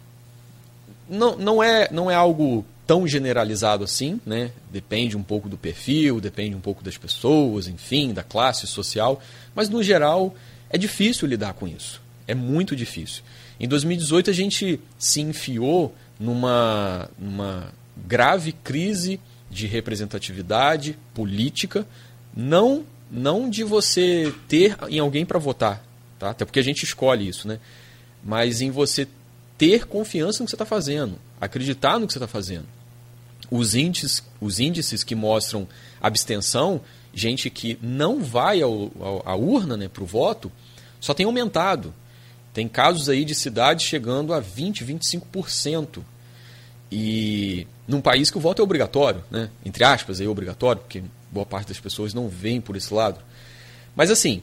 Não, não, é, não é algo tão generalizado assim, né? depende um pouco do perfil, depende um pouco das pessoas, enfim, da classe social, mas no geral é difícil lidar com isso. É muito difícil. Em 2018 a gente se enfiou numa, numa grave crise de representatividade política, não não de você ter em alguém para votar, tá? até porque a gente escolhe isso, né? mas em você ter confiança no que você está fazendo, acreditar no que você está fazendo. Os índices, os índices que mostram abstenção, gente que não vai ao, ao, à urna né, para o voto, só tem aumentado. Tem casos aí de cidades chegando a 20, 25%. E num país que o voto é obrigatório, né? entre aspas, é obrigatório, porque boa parte das pessoas não vem por esse lado. Mas assim,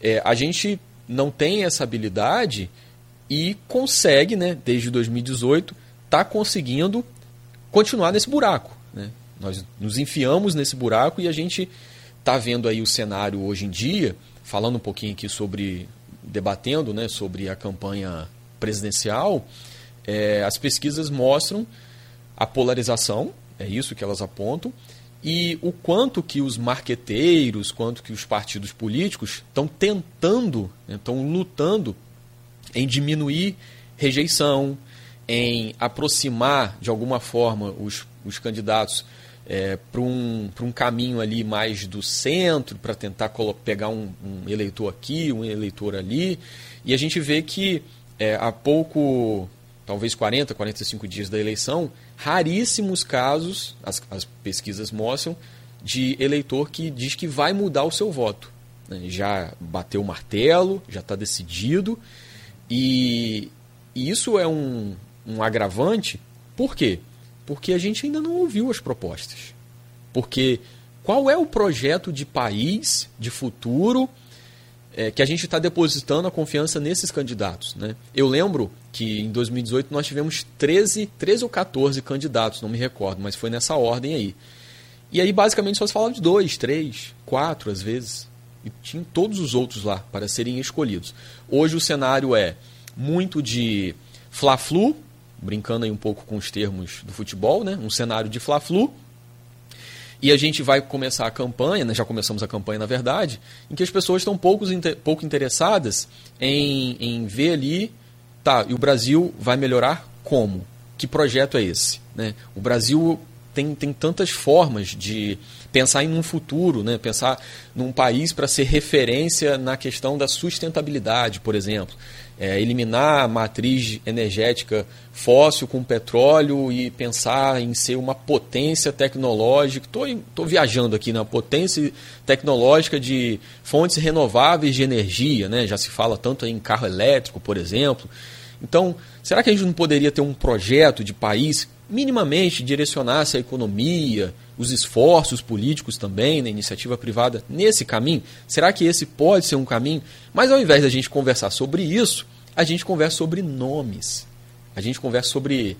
é, a gente não tem essa habilidade e consegue, né, desde 2018, tá conseguindo continuar nesse buraco. Né? Nós nos enfiamos nesse buraco e a gente está vendo aí o cenário hoje em dia, falando um pouquinho aqui sobre, debatendo né, sobre a campanha presidencial, é, as pesquisas mostram a polarização, é isso que elas apontam, e o quanto que os marqueteiros, quanto que os partidos políticos estão tentando, estão né, lutando em diminuir rejeição, em aproximar de alguma forma os, os candidatos é, para um, um caminho ali mais do centro, para tentar pegar um, um, eleitor aqui, um eleitor ali. E a gente vê que é, há pouco, talvez 40, 45 dias da eleição, raríssimos casos, as, as pesquisas mostram, de eleitor que diz que vai mudar o seu voto. Né? Já bateu o martelo, já está decidido. E, e isso é um, um agravante. Por quê? Porque a gente ainda não ouviu as propostas. Porque qual é o projeto de país, de futuro, é, que a gente está depositando a confiança nesses candidatos? Né? Eu lembro que em 2018 nós tivemos 13, 13 ou 14 candidatos, não me recordo, mas foi nessa ordem aí. E aí basicamente só se falava de dois, três, quatro às vezes. E tinha todos os outros lá para serem escolhidos. Hoje o cenário é muito de Fla-Flu, brincando aí um pouco com os termos do futebol, né? um cenário de Fla-Flu. E a gente vai começar a campanha, né? já começamos a campanha na verdade, em que as pessoas estão poucos, pouco interessadas em, em ver ali, tá, e o Brasil vai melhorar como? Que projeto é esse? Né? O Brasil tem, tem tantas formas de pensar em um futuro, né? pensar num país para ser referência na questão da sustentabilidade, por exemplo é, eliminar a matriz energética fóssil com petróleo e pensar em ser uma potência tecnológica. Estou viajando aqui na potência tecnológica de fontes renováveis de energia, né? já se fala tanto em carro elétrico, por exemplo. Então, será que a gente não poderia ter um projeto de país minimamente direcionasse a economia, os esforços políticos também, na iniciativa privada, nesse caminho? Será que esse pode ser um caminho? Mas ao invés da gente conversar sobre isso, a gente conversa sobre nomes, a gente conversa sobre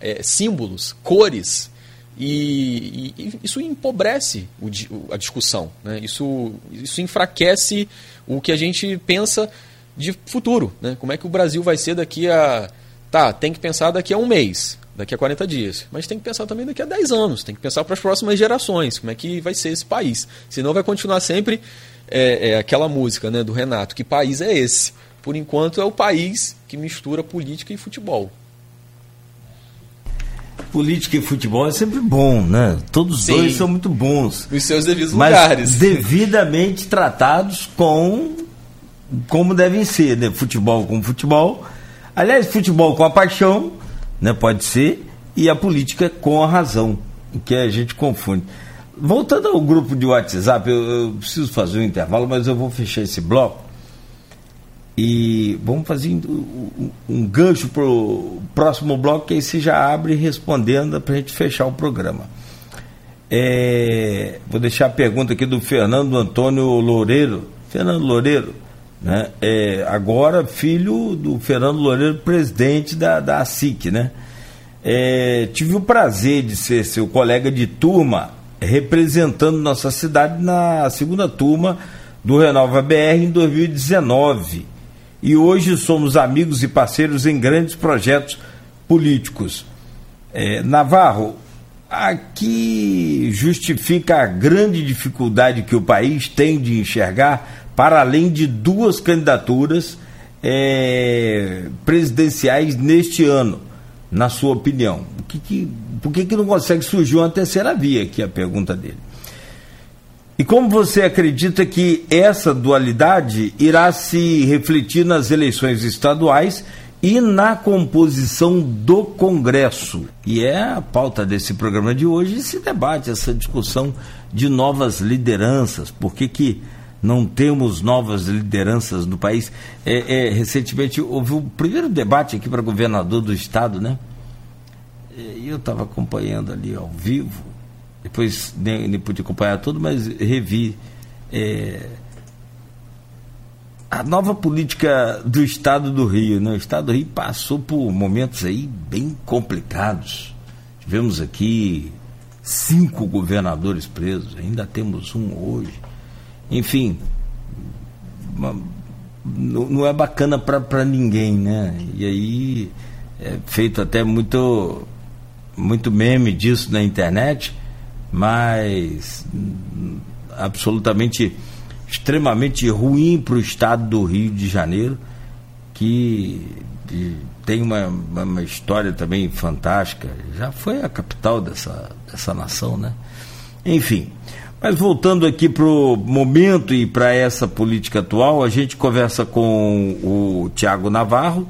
é, símbolos, cores, e, e, isso empobrece o, a discussão, né? isso, isso enfraquece o que a gente pensa de futuro. Né? Como é que o Brasil vai ser daqui a. Tá, tem que pensar daqui a um mês daqui a 40 dias. Mas tem que pensar também daqui a 10 anos, tem que pensar para as próximas gerações, como é que vai ser esse país. Senão vai continuar sempre é, é, aquela música né, do Renato, que país é esse? Por enquanto é o país que mistura política e futebol. Política e futebol é sempre bom, né? Todos os dois são muito bons. Nos seus devidos mas lugares. devidamente tratados com como devem ser, né? Futebol com futebol. Aliás, futebol com a paixão, né? Pode ser, e a política com a razão, que a gente confunde. Voltando ao grupo de WhatsApp, eu, eu preciso fazer um intervalo, mas eu vou fechar esse bloco. E vamos fazer um, um gancho para o próximo bloco, que aí você já abre respondendo para a gente fechar o programa. É, vou deixar a pergunta aqui do Fernando Antônio Loureiro. Fernando Loureiro, né? É, agora filho do Fernando Loureiro, presidente da, da ASIC, né? É, tive o prazer de ser seu colega de turma, representando nossa cidade na segunda turma do Renova BR em 2019. E hoje somos amigos e parceiros em grandes projetos políticos. É, Navarro, aqui justifica a grande dificuldade que o país tem de enxergar para além de duas candidaturas é, presidenciais neste ano, na sua opinião? Que, que, por que, que não consegue surgir uma terceira via? Aqui a pergunta dele. E como você acredita que essa dualidade irá se refletir nas eleições estaduais e na composição do Congresso? E é a pauta desse programa de hoje esse debate, essa discussão de novas lideranças. Por que, que não temos novas lideranças no país. É, é, recentemente houve o primeiro debate aqui para governador do estado, né? E eu estava acompanhando ali ao vivo, depois nem, nem pude acompanhar tudo, mas revi. É, a nova política do estado do Rio, né? O estado do Rio passou por momentos aí bem complicados. Tivemos aqui cinco governadores presos, ainda temos um hoje enfim, não, é bacana para ninguém, né? E aí é feito até muito, muito meme disso na internet, mas absolutamente extremamente ruim para o estado do Rio de Janeiro, que tem uma, uma história também fantástica. Já foi a capital dessa, dessa nação, né? Enfim, mas voltando aqui para o momento e para essa política atual, a gente conversa com o Tiago Navarro,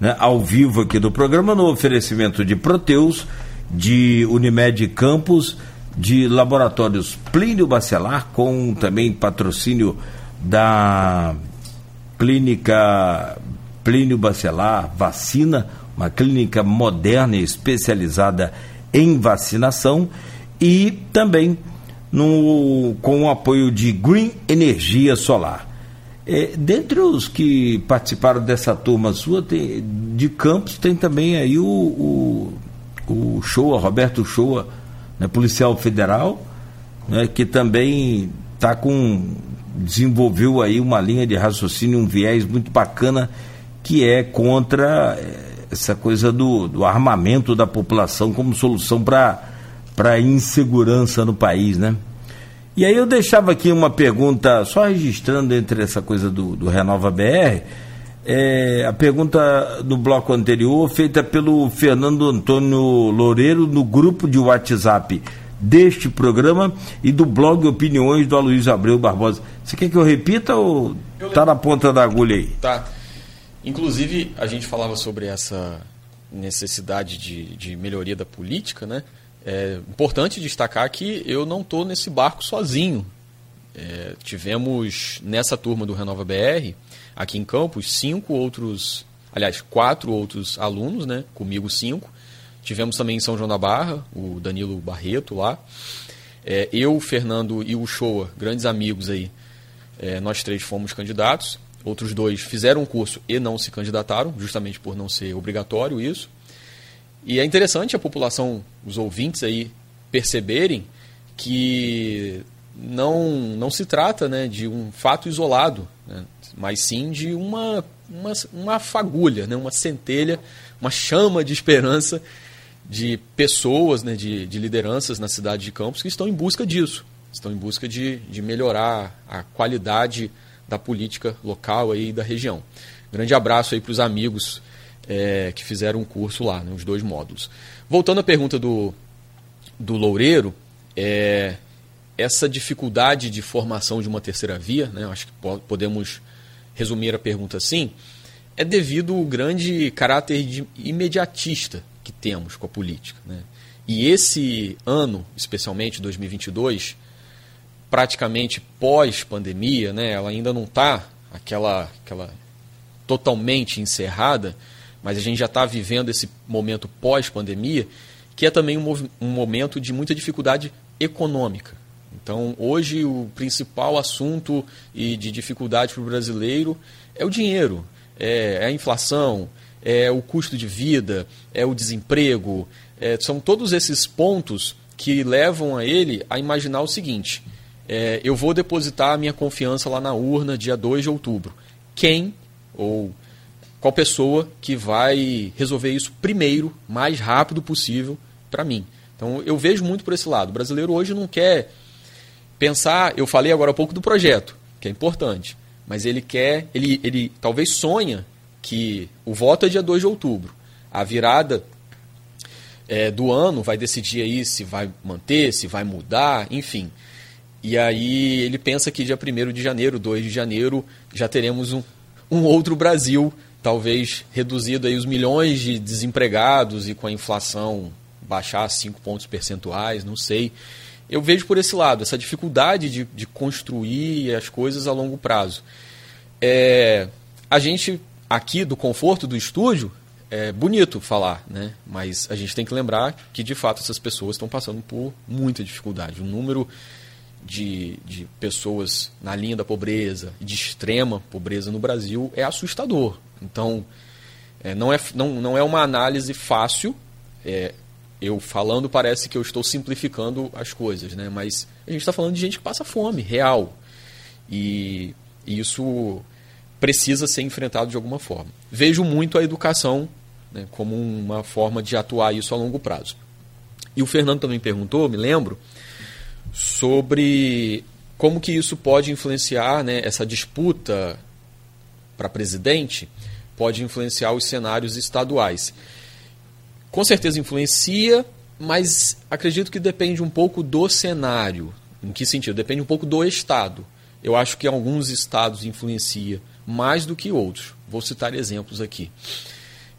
né, ao vivo aqui do programa, no oferecimento de Proteus, de Unimed Campos, de Laboratórios Plínio Bacelar, com também patrocínio da Clínica Plínio Bacelar Vacina, uma clínica moderna e especializada em vacinação, e também no, com o apoio de Green Energia Solar. É, dentre os que participaram dessa turma sua tem, de Campos, tem também aí o, o, o Roberto Shoa, né, policial federal, né, que também tá com desenvolveu aí uma linha de raciocínio, um viés muito bacana que é contra é, essa coisa do, do armamento da população como solução para para a insegurança no país, né? E aí eu deixava aqui uma pergunta, só registrando entre essa coisa do, do Renova BR, é, a pergunta do bloco anterior, feita pelo Fernando Antônio Loureiro no grupo de WhatsApp deste programa e do blog Opiniões do Aloysio Abreu Barbosa. Você quer que eu repita ou está na ponta da agulha aí? Tá. Inclusive, a gente falava sobre essa necessidade de, de melhoria da política, né? É importante destacar que eu não estou nesse barco sozinho. É, tivemos nessa turma do Renova BR, aqui em Campos, cinco outros, aliás, quatro outros alunos, né? Comigo cinco. Tivemos também em São João da Barra, o Danilo Barreto lá. É, eu, o Fernando e o Shoa, grandes amigos aí, é, nós três fomos candidatos. Outros dois fizeram um curso e não se candidataram, justamente por não ser obrigatório isso. E é interessante a população, os ouvintes aí, perceberem que não, não se trata né, de um fato isolado, né, mas sim de uma, uma, uma fagulha, né, uma centelha, uma chama de esperança de pessoas, né, de, de lideranças na cidade de Campos que estão em busca disso, estão em busca de, de melhorar a qualidade da política local aí da região. Grande abraço aí para os amigos é, que fizeram um curso lá, né, os dois módulos. Voltando à pergunta do, do Loureiro, é, essa dificuldade de formação de uma terceira via, né, acho que podemos resumir a pergunta assim, é devido ao grande caráter imediatista que temos com a política. Né? E esse ano, especialmente 2022, praticamente pós-pandemia, né, ela ainda não está aquela, aquela totalmente encerrada, mas a gente já está vivendo esse momento pós-pandemia, que é também um, um momento de muita dificuldade econômica. Então, hoje, o principal assunto e de dificuldade para o brasileiro é o dinheiro, é, é a inflação, é o custo de vida, é o desemprego. É, são todos esses pontos que levam a ele a imaginar o seguinte: é, eu vou depositar a minha confiança lá na urna dia 2 de outubro. Quem ou qual pessoa que vai resolver isso primeiro, mais rápido possível para mim? Então eu vejo muito por esse lado. O brasileiro hoje não quer pensar, eu falei agora há pouco do projeto, que é importante, mas ele quer, ele, ele talvez sonha que o voto é dia 2 de outubro. A virada é, do ano vai decidir aí se vai manter, se vai mudar, enfim. E aí ele pensa que dia 1 de janeiro, 2 de janeiro, já teremos um, um outro Brasil, talvez reduzido aí os milhões de desempregados e com a inflação baixar 5 pontos percentuais, não sei. Eu vejo por esse lado, essa dificuldade de, de construir as coisas a longo prazo. É, a gente, aqui do conforto do estúdio, é bonito falar, né? mas a gente tem que lembrar que, de fato, essas pessoas estão passando por muita dificuldade. O número de, de pessoas na linha da pobreza, de extrema pobreza no Brasil, é assustador. Então, é, não, é, não, não é uma análise fácil. É, eu falando parece que eu estou simplificando as coisas, né? mas a gente está falando de gente que passa fome, real. E, e isso precisa ser enfrentado de alguma forma. Vejo muito a educação né, como uma forma de atuar isso a longo prazo. E o Fernando também perguntou, me lembro, sobre como que isso pode influenciar, né, essa disputa para presidente pode influenciar os cenários estaduais. Com certeza influencia, mas acredito que depende um pouco do cenário. Em que sentido? Depende um pouco do estado. Eu acho que alguns estados influencia mais do que outros. Vou citar exemplos aqui.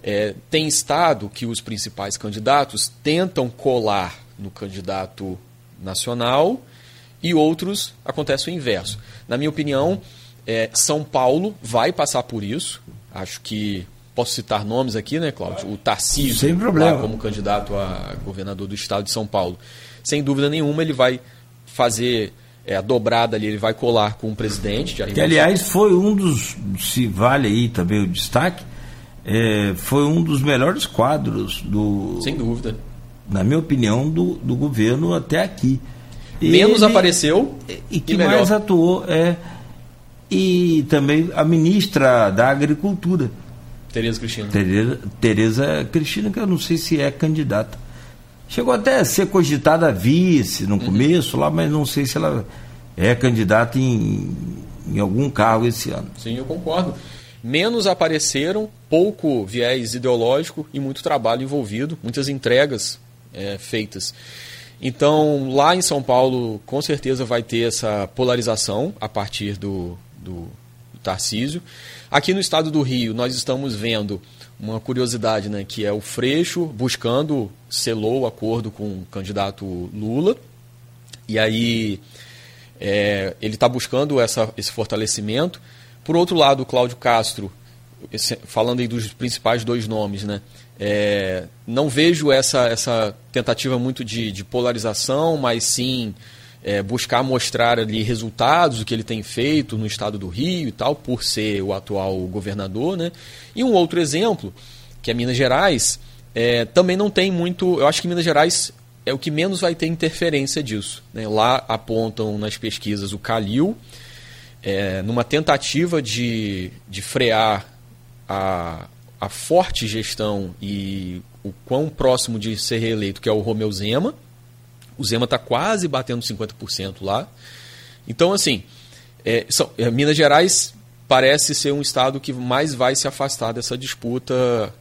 É, tem estado que os principais candidatos tentam colar no candidato nacional e outros acontece o inverso. Na minha opinião, é, São Paulo vai passar por isso. Acho que posso citar nomes aqui, né, Cláudio? O Tarcísio, Sem problema. como candidato a governador do estado de São Paulo. Sem dúvida nenhuma, ele vai fazer é, a dobrada ali, ele vai colar com o presidente. que, aliás, foi um dos, se vale aí também o destaque, é, foi um dos melhores quadros do. Sem dúvida na minha opinião, do, do governo até aqui. Menos Ele, apareceu e que mais atuou é e também a ministra da Agricultura. Tereza Cristina. Tereza, Tereza Cristina, que eu não sei se é candidata. Chegou até a ser cogitada vice no uhum. começo lá, mas não sei se ela é candidata em, em algum cargo esse ano. Sim, eu concordo. Menos apareceram, pouco viés ideológico e muito trabalho envolvido, muitas entregas é, feitas. Então, lá em São Paulo, com certeza vai ter essa polarização a partir do, do, do Tarcísio. Aqui no estado do Rio, nós estamos vendo uma curiosidade, né, que é o Freixo buscando, selou o acordo com o candidato Lula, e aí é, ele está buscando essa, esse fortalecimento. Por outro lado, o Cláudio Castro, esse, falando aí dos principais dois nomes, né, é, não vejo essa, essa tentativa muito de, de polarização, mas sim é, buscar mostrar ali resultados do que ele tem feito no estado do Rio e tal, por ser o atual governador. Né? E um outro exemplo, que é Minas Gerais, é, também não tem muito. Eu acho que Minas Gerais é o que menos vai ter interferência disso. Né? Lá apontam nas pesquisas o Calil, é, numa tentativa de, de frear a, a forte gestão e o quão próximo de ser reeleito, que é o Romeu Zema. O Zema está quase batendo 50% lá. Então, assim, é, são, é, Minas Gerais parece ser um estado que mais vai se afastar dessa disputa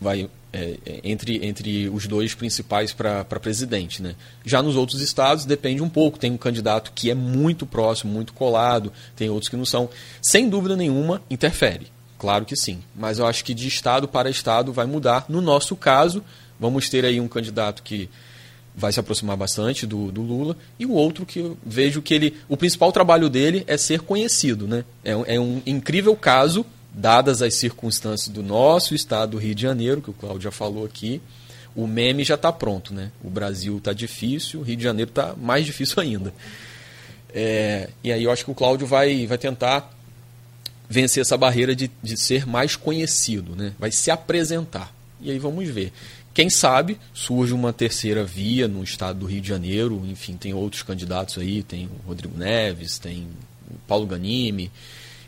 vai, é, é entre, entre os dois principais para presidente. Né? Já nos outros estados depende um pouco. Tem um candidato que é muito próximo, muito colado, tem outros que não são. Sem dúvida nenhuma, interfere. Claro que sim. Mas eu acho que de estado para estado vai mudar. No nosso caso, vamos ter aí um candidato que vai se aproximar bastante do, do, Lula e o outro que eu vejo que ele o principal trabalho dele é ser conhecido né é, é um incrível caso dadas as circunstâncias do nosso estado do Rio de Janeiro que o Cláudio já falou aqui o meme já está pronto né o Brasil está difícil o Rio de Janeiro está mais difícil ainda é, e aí eu acho que o Cláudio vai vai tentar vencer essa barreira de, de ser mais conhecido, né? vai se apresentar. E aí vamos ver. Quem sabe surge uma terceira via no estado do Rio de Janeiro, enfim, tem outros candidatos aí, tem o Rodrigo Neves, tem o Paulo Ganime,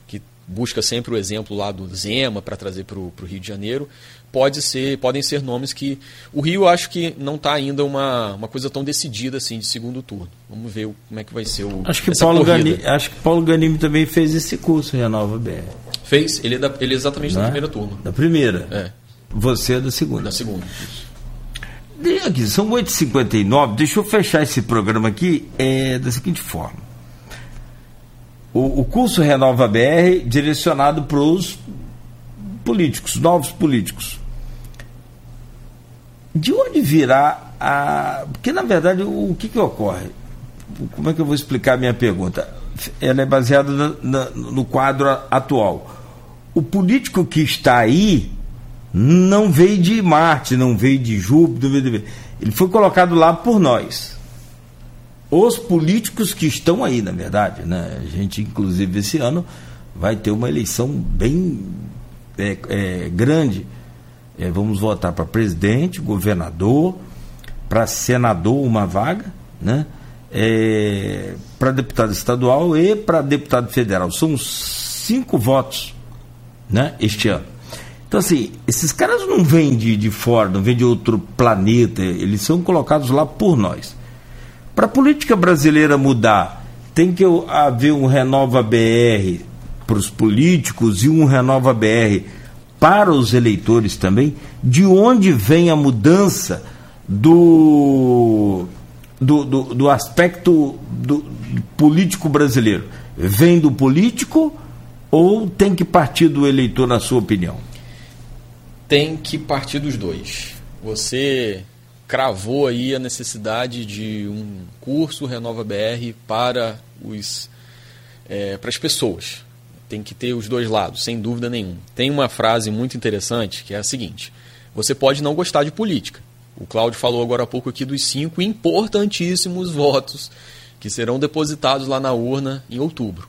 que busca sempre o exemplo lá do Zema para trazer para o Rio de Janeiro. Pode ser, podem ser nomes que. O Rio acho que não está ainda uma, uma coisa tão decidida assim de segundo turno. Vamos ver como é que vai ser o. Acho que, Paulo Ganime, acho que Paulo Ganime também fez esse curso Renova BR. Fez, ele é, da, ele é exatamente da é? primeira turma. Da primeira? É. Você é da segunda. Da segunda. Aqui, são 8h59, deixa eu fechar esse programa aqui é, da seguinte forma. O, o curso Renova BR direcionado para os políticos, novos políticos de onde virá a. Porque, na verdade, o, que, que ocorre? Como é que eu vou explicar a minha pergunta? Ela é baseada na, na, no quadro atual. O político que está aí não veio de Marte, não veio de Júpiter, ele foi colocado lá por nós. Os políticos que estão aí, na verdade, né? A gente, inclusive, esse ano vai ter uma eleição bem é, é, grande é, vamos votar para presidente, governador, para senador uma vaga, né? É, para deputado estadual e para deputado federal. São cinco votos né, este ano. Então, assim, esses caras não vêm de, de fora, não vêm de outro planeta, eles são colocados lá por nós. Para a política brasileira mudar, tem que haver um Renova BR para os políticos e um Renova BR para os eleitores também de onde vem a mudança do, do, do, do aspecto do, do político brasileiro. Vem do político ou tem que partir do eleitor, na sua opinião? Tem que partir dos dois. Você cravou aí a necessidade de um curso Renova BR para os é, para as pessoas, tem que ter os dois lados, sem dúvida nenhuma. Tem uma frase muito interessante que é a seguinte: você pode não gostar de política. O Cláudio falou agora há pouco aqui dos cinco importantíssimos votos que serão depositados lá na urna em outubro.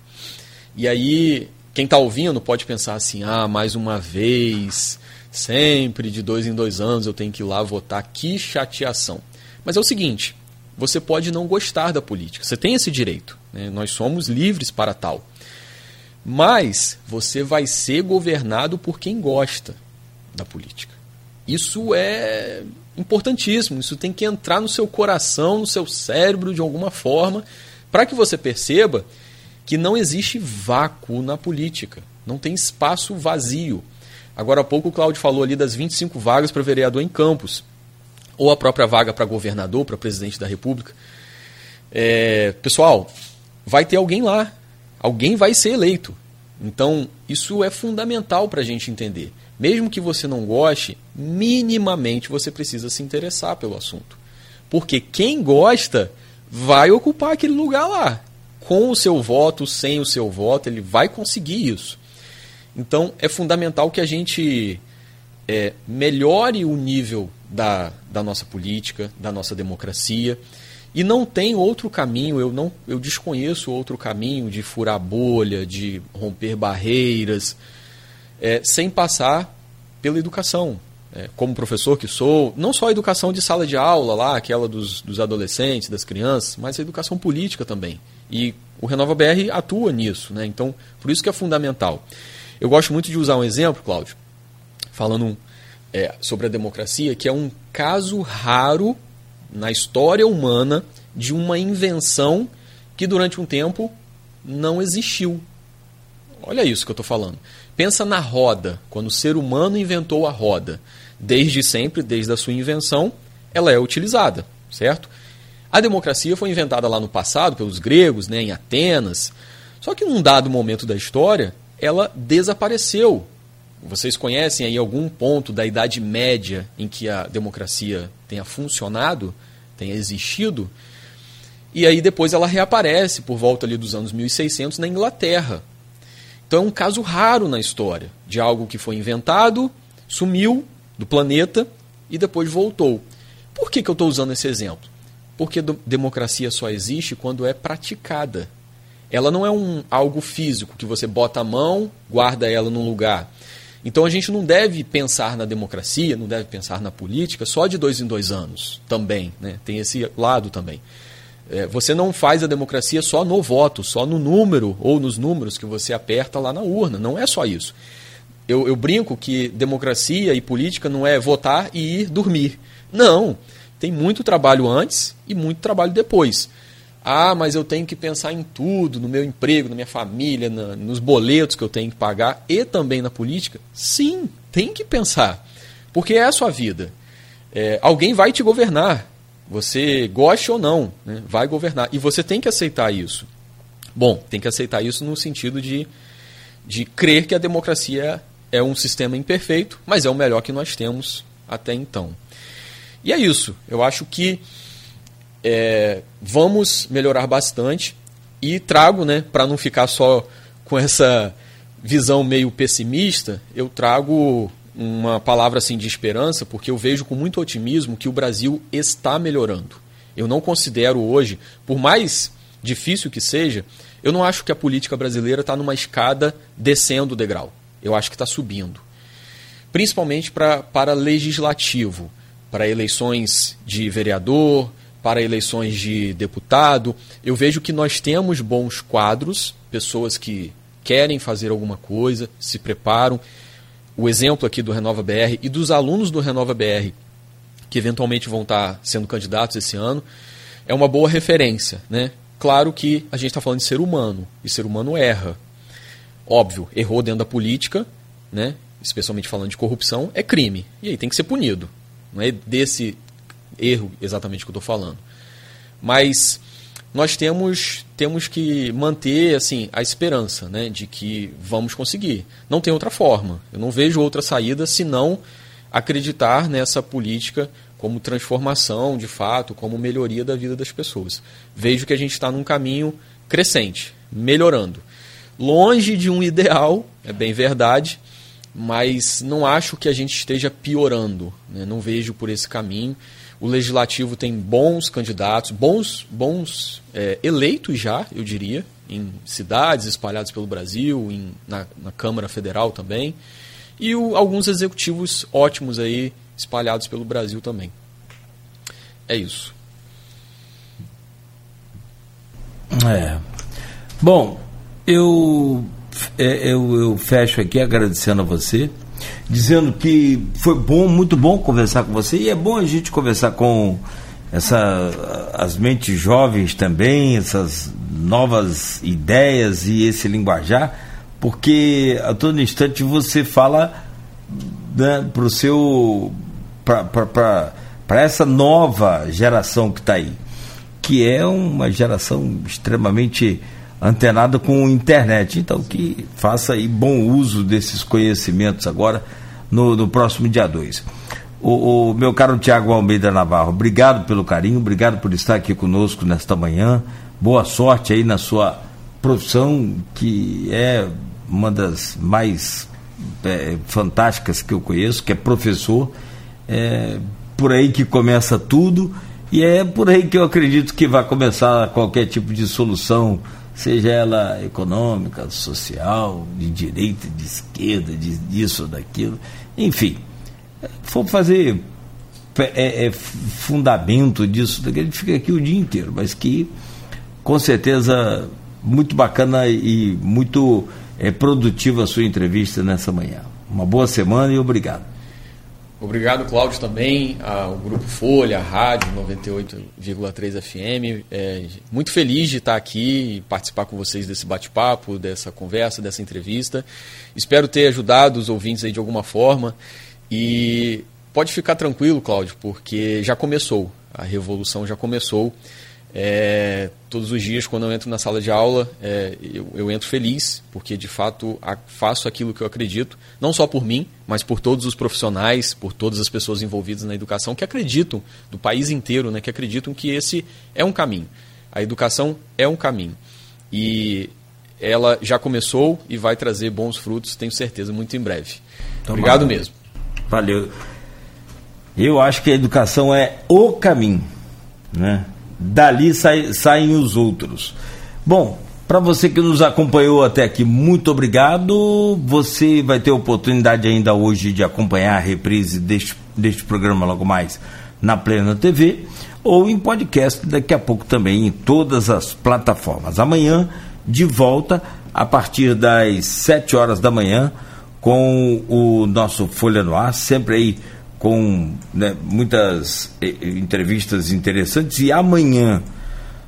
E aí, quem está ouvindo pode pensar assim: ah, mais uma vez, sempre de dois em dois anos eu tenho que ir lá votar. Que chateação. Mas é o seguinte: você pode não gostar da política, você tem esse direito. Né? Nós somos livres para tal. Mas você vai ser governado por quem gosta da política. Isso é importantíssimo, isso tem que entrar no seu coração, no seu cérebro de alguma forma, para que você perceba que não existe vácuo na política, não tem espaço vazio. Agora há pouco o Cláudio falou ali das 25 vagas para vereador em Campos, ou a própria vaga para governador, para presidente da República. É, pessoal, vai ter alguém lá alguém vai ser eleito. Então, isso é fundamental para a gente entender. Mesmo que você não goste, minimamente você precisa se interessar pelo assunto. Porque quem gosta vai ocupar aquele lugar lá. Com o seu voto, sem o seu voto, ele vai conseguir isso. Então, é fundamental que a gente é, melhore o nível da, da nossa política, da nossa democracia. E não tem outro caminho, eu não eu desconheço outro caminho de furar bolha, de romper barreiras, é, sem passar pela educação. É, como professor que sou, não só a educação de sala de aula lá, aquela dos, dos adolescentes, das crianças, mas a educação política também. E o Renova BR atua nisso, né? Então, por isso que é fundamental. Eu gosto muito de usar um exemplo, Cláudio, falando é, sobre a democracia que é um caso raro na história humana de uma invenção que durante um tempo não existiu. Olha isso que eu estou falando. Pensa na roda, quando o ser humano inventou a roda. Desde sempre, desde a sua invenção, ela é utilizada, certo? A democracia foi inventada lá no passado pelos gregos, né, em Atenas. Só que num dado momento da história, ela desapareceu. Vocês conhecem aí algum ponto da Idade Média em que a democracia tenha funcionado, tenha existido? E aí depois ela reaparece por volta ali dos anos 1600 na Inglaterra. Então é um caso raro na história de algo que foi inventado, sumiu do planeta e depois voltou. Por que, que eu estou usando esse exemplo? Porque democracia só existe quando é praticada. Ela não é um algo físico que você bota a mão, guarda ela num lugar. Então a gente não deve pensar na democracia, não deve pensar na política só de dois em dois anos também. Né? Tem esse lado também. É, você não faz a democracia só no voto, só no número ou nos números que você aperta lá na urna. Não é só isso. Eu, eu brinco que democracia e política não é votar e ir dormir. Não. Tem muito trabalho antes e muito trabalho depois. Ah, mas eu tenho que pensar em tudo, no meu emprego, na minha família, na, nos boletos que eu tenho que pagar e também na política. Sim, tem que pensar. Porque é a sua vida. É, alguém vai te governar. Você goste ou não, né, vai governar. E você tem que aceitar isso. Bom, tem que aceitar isso no sentido de, de crer que a democracia é um sistema imperfeito, mas é o melhor que nós temos até então. E é isso. Eu acho que é, vamos melhorar bastante e trago, né, para não ficar só com essa visão meio pessimista, eu trago uma palavra assim de esperança, porque eu vejo com muito otimismo que o Brasil está melhorando. Eu não considero hoje, por mais difícil que seja, eu não acho que a política brasileira está numa escada descendo o degrau. Eu acho que está subindo. Principalmente pra, para legislativo, para eleições de vereador, para eleições de deputado. Eu vejo que nós temos bons quadros, pessoas que querem fazer alguma coisa, se preparam o exemplo aqui do Renova BR e dos alunos do Renova BR, que eventualmente vão estar sendo candidatos esse ano, é uma boa referência. Né? Claro que a gente está falando de ser humano, e ser humano erra. Óbvio, errou dentro da política, né? especialmente falando de corrupção, é crime. E aí tem que ser punido. Não é desse erro exatamente que eu estou falando. Mas nós temos, temos que manter assim a esperança né, de que vamos conseguir. Não tem outra forma. Eu não vejo outra saída senão acreditar nessa política como transformação, de fato, como melhoria da vida das pessoas. Vejo que a gente está num caminho crescente, melhorando. Longe de um ideal, é bem verdade, mas não acho que a gente esteja piorando. Né? Não vejo por esse caminho. O legislativo tem bons candidatos, bons, bons é, eleitos já, eu diria, em cidades espalhadas pelo Brasil, em, na, na Câmara Federal também, e o, alguns executivos ótimos aí espalhados pelo Brasil também. É isso. É. Bom, eu, é, eu, eu fecho aqui agradecendo a você dizendo que foi bom, muito bom conversar com você. E é bom a gente conversar com essa, as mentes jovens também, essas novas ideias e esse linguajar, porque a todo instante você fala né, para o seu para essa nova geração que está aí, que é uma geração extremamente antenada com internet. Então, que faça aí bom uso desses conhecimentos agora no, no próximo dia 2. O, o, meu caro Tiago Almeida Navarro, obrigado pelo carinho, obrigado por estar aqui conosco nesta manhã. Boa sorte aí na sua profissão, que é uma das mais é, fantásticas que eu conheço, que é professor. É por aí que começa tudo e é por aí que eu acredito que vai começar qualquer tipo de solução seja ela econômica, social, de direita, de esquerda, de, disso, daquilo, enfim, for fazer é, é, fundamento disso, gente fica aqui o dia inteiro, mas que com certeza muito bacana e muito é, produtiva a sua entrevista nessa manhã. Uma boa semana e obrigado. Obrigado, Cláudio, também, ao Grupo Folha, a Rádio 98,3 FM. É, muito feliz de estar aqui e participar com vocês desse bate-papo, dessa conversa, dessa entrevista. Espero ter ajudado os ouvintes aí de alguma forma. E pode ficar tranquilo, Cláudio, porque já começou. A revolução já começou. É, todos os dias, quando eu entro na sala de aula, é, eu, eu, entro feliz, porque de fato a, faço aquilo que eu acredito, não só por mim, mas por todos os profissionais, por todas as pessoas envolvidas na educação que acreditam, do país inteiro, né, que acreditam que esse é um caminho. A educação é um caminho. E ela já começou e vai trazer bons frutos, tenho certeza, muito em breve. Tomara. Obrigado mesmo. Valeu. Eu acho que a educação é o caminho, né? Dali sai, saem os outros. Bom, para você que nos acompanhou até aqui, muito obrigado. Você vai ter oportunidade ainda hoje de acompanhar a reprise deste, deste programa logo mais na Plena TV ou em podcast daqui a pouco também em todas as plataformas. Amanhã, de volta, a partir das 7 horas da manhã, com o nosso Folha no Ar, sempre aí com né, muitas eh, entrevistas interessantes e amanhã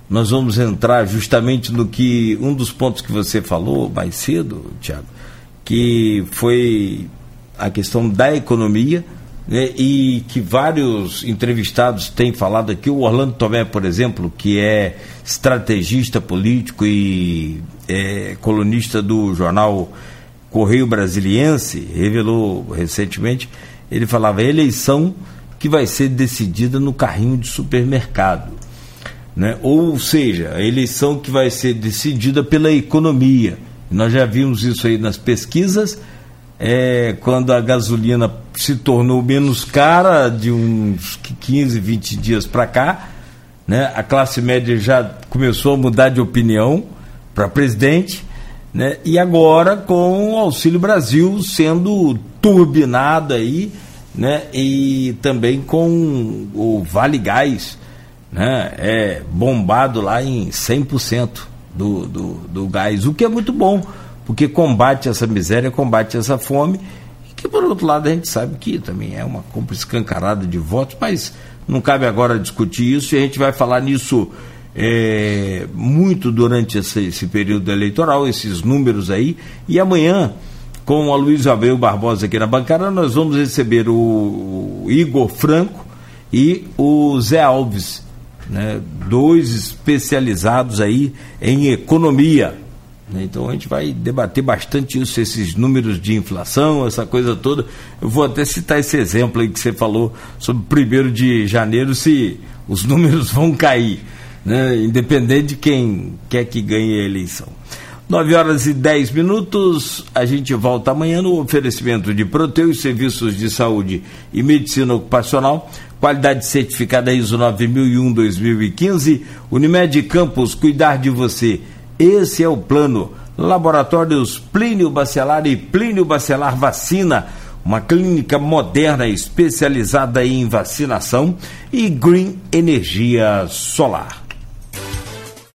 nós vamos entrar justamente no que um dos pontos que você falou mais cedo, Tiago, que foi a questão da economia né, e que vários entrevistados têm falado aqui. O Orlando Tomé, por exemplo, que é estrategista político e é, colunista do jornal Correio Brasiliense, revelou recentemente ele falava eleição que vai ser decidida no carrinho de supermercado. Né? Ou seja, a eleição que vai ser decidida pela economia. Nós já vimos isso aí nas pesquisas, é, quando a gasolina se tornou menos cara de uns 15, 20 dias para cá, né? a classe média já começou a mudar de opinião para presidente, né? e agora com o Auxílio Brasil sendo turbinado aí, né? E também com o Vale Gás, né? É bombado lá em 100% do, do, do gás, o que é muito bom, porque combate essa miséria, combate essa fome, que por outro lado a gente sabe que também é uma compra escancarada de votos, mas não cabe agora discutir isso e a gente vai falar nisso é, muito durante esse, esse período eleitoral, esses números aí, e amanhã com a Luiz Abreu Barbosa aqui na bancada, nós vamos receber o Igor Franco e o Zé Alves, né, dois especializados aí em economia. Então a gente vai debater bastante isso, esses números de inflação, essa coisa toda. Eu vou até citar esse exemplo aí que você falou sobre primeiro de janeiro, se os números vão cair, né, independente de quem quer que ganhe a eleição. 9 horas e 10 minutos. A gente volta amanhã no oferecimento de Proteus, serviços de saúde e medicina ocupacional. Qualidade certificada ISO 9001-2015. Unimed Campos, cuidar de você. Esse é o plano. Laboratórios Plínio Bacelar e Plínio Bacelar Vacina. Uma clínica moderna especializada em vacinação e Green Energia Solar.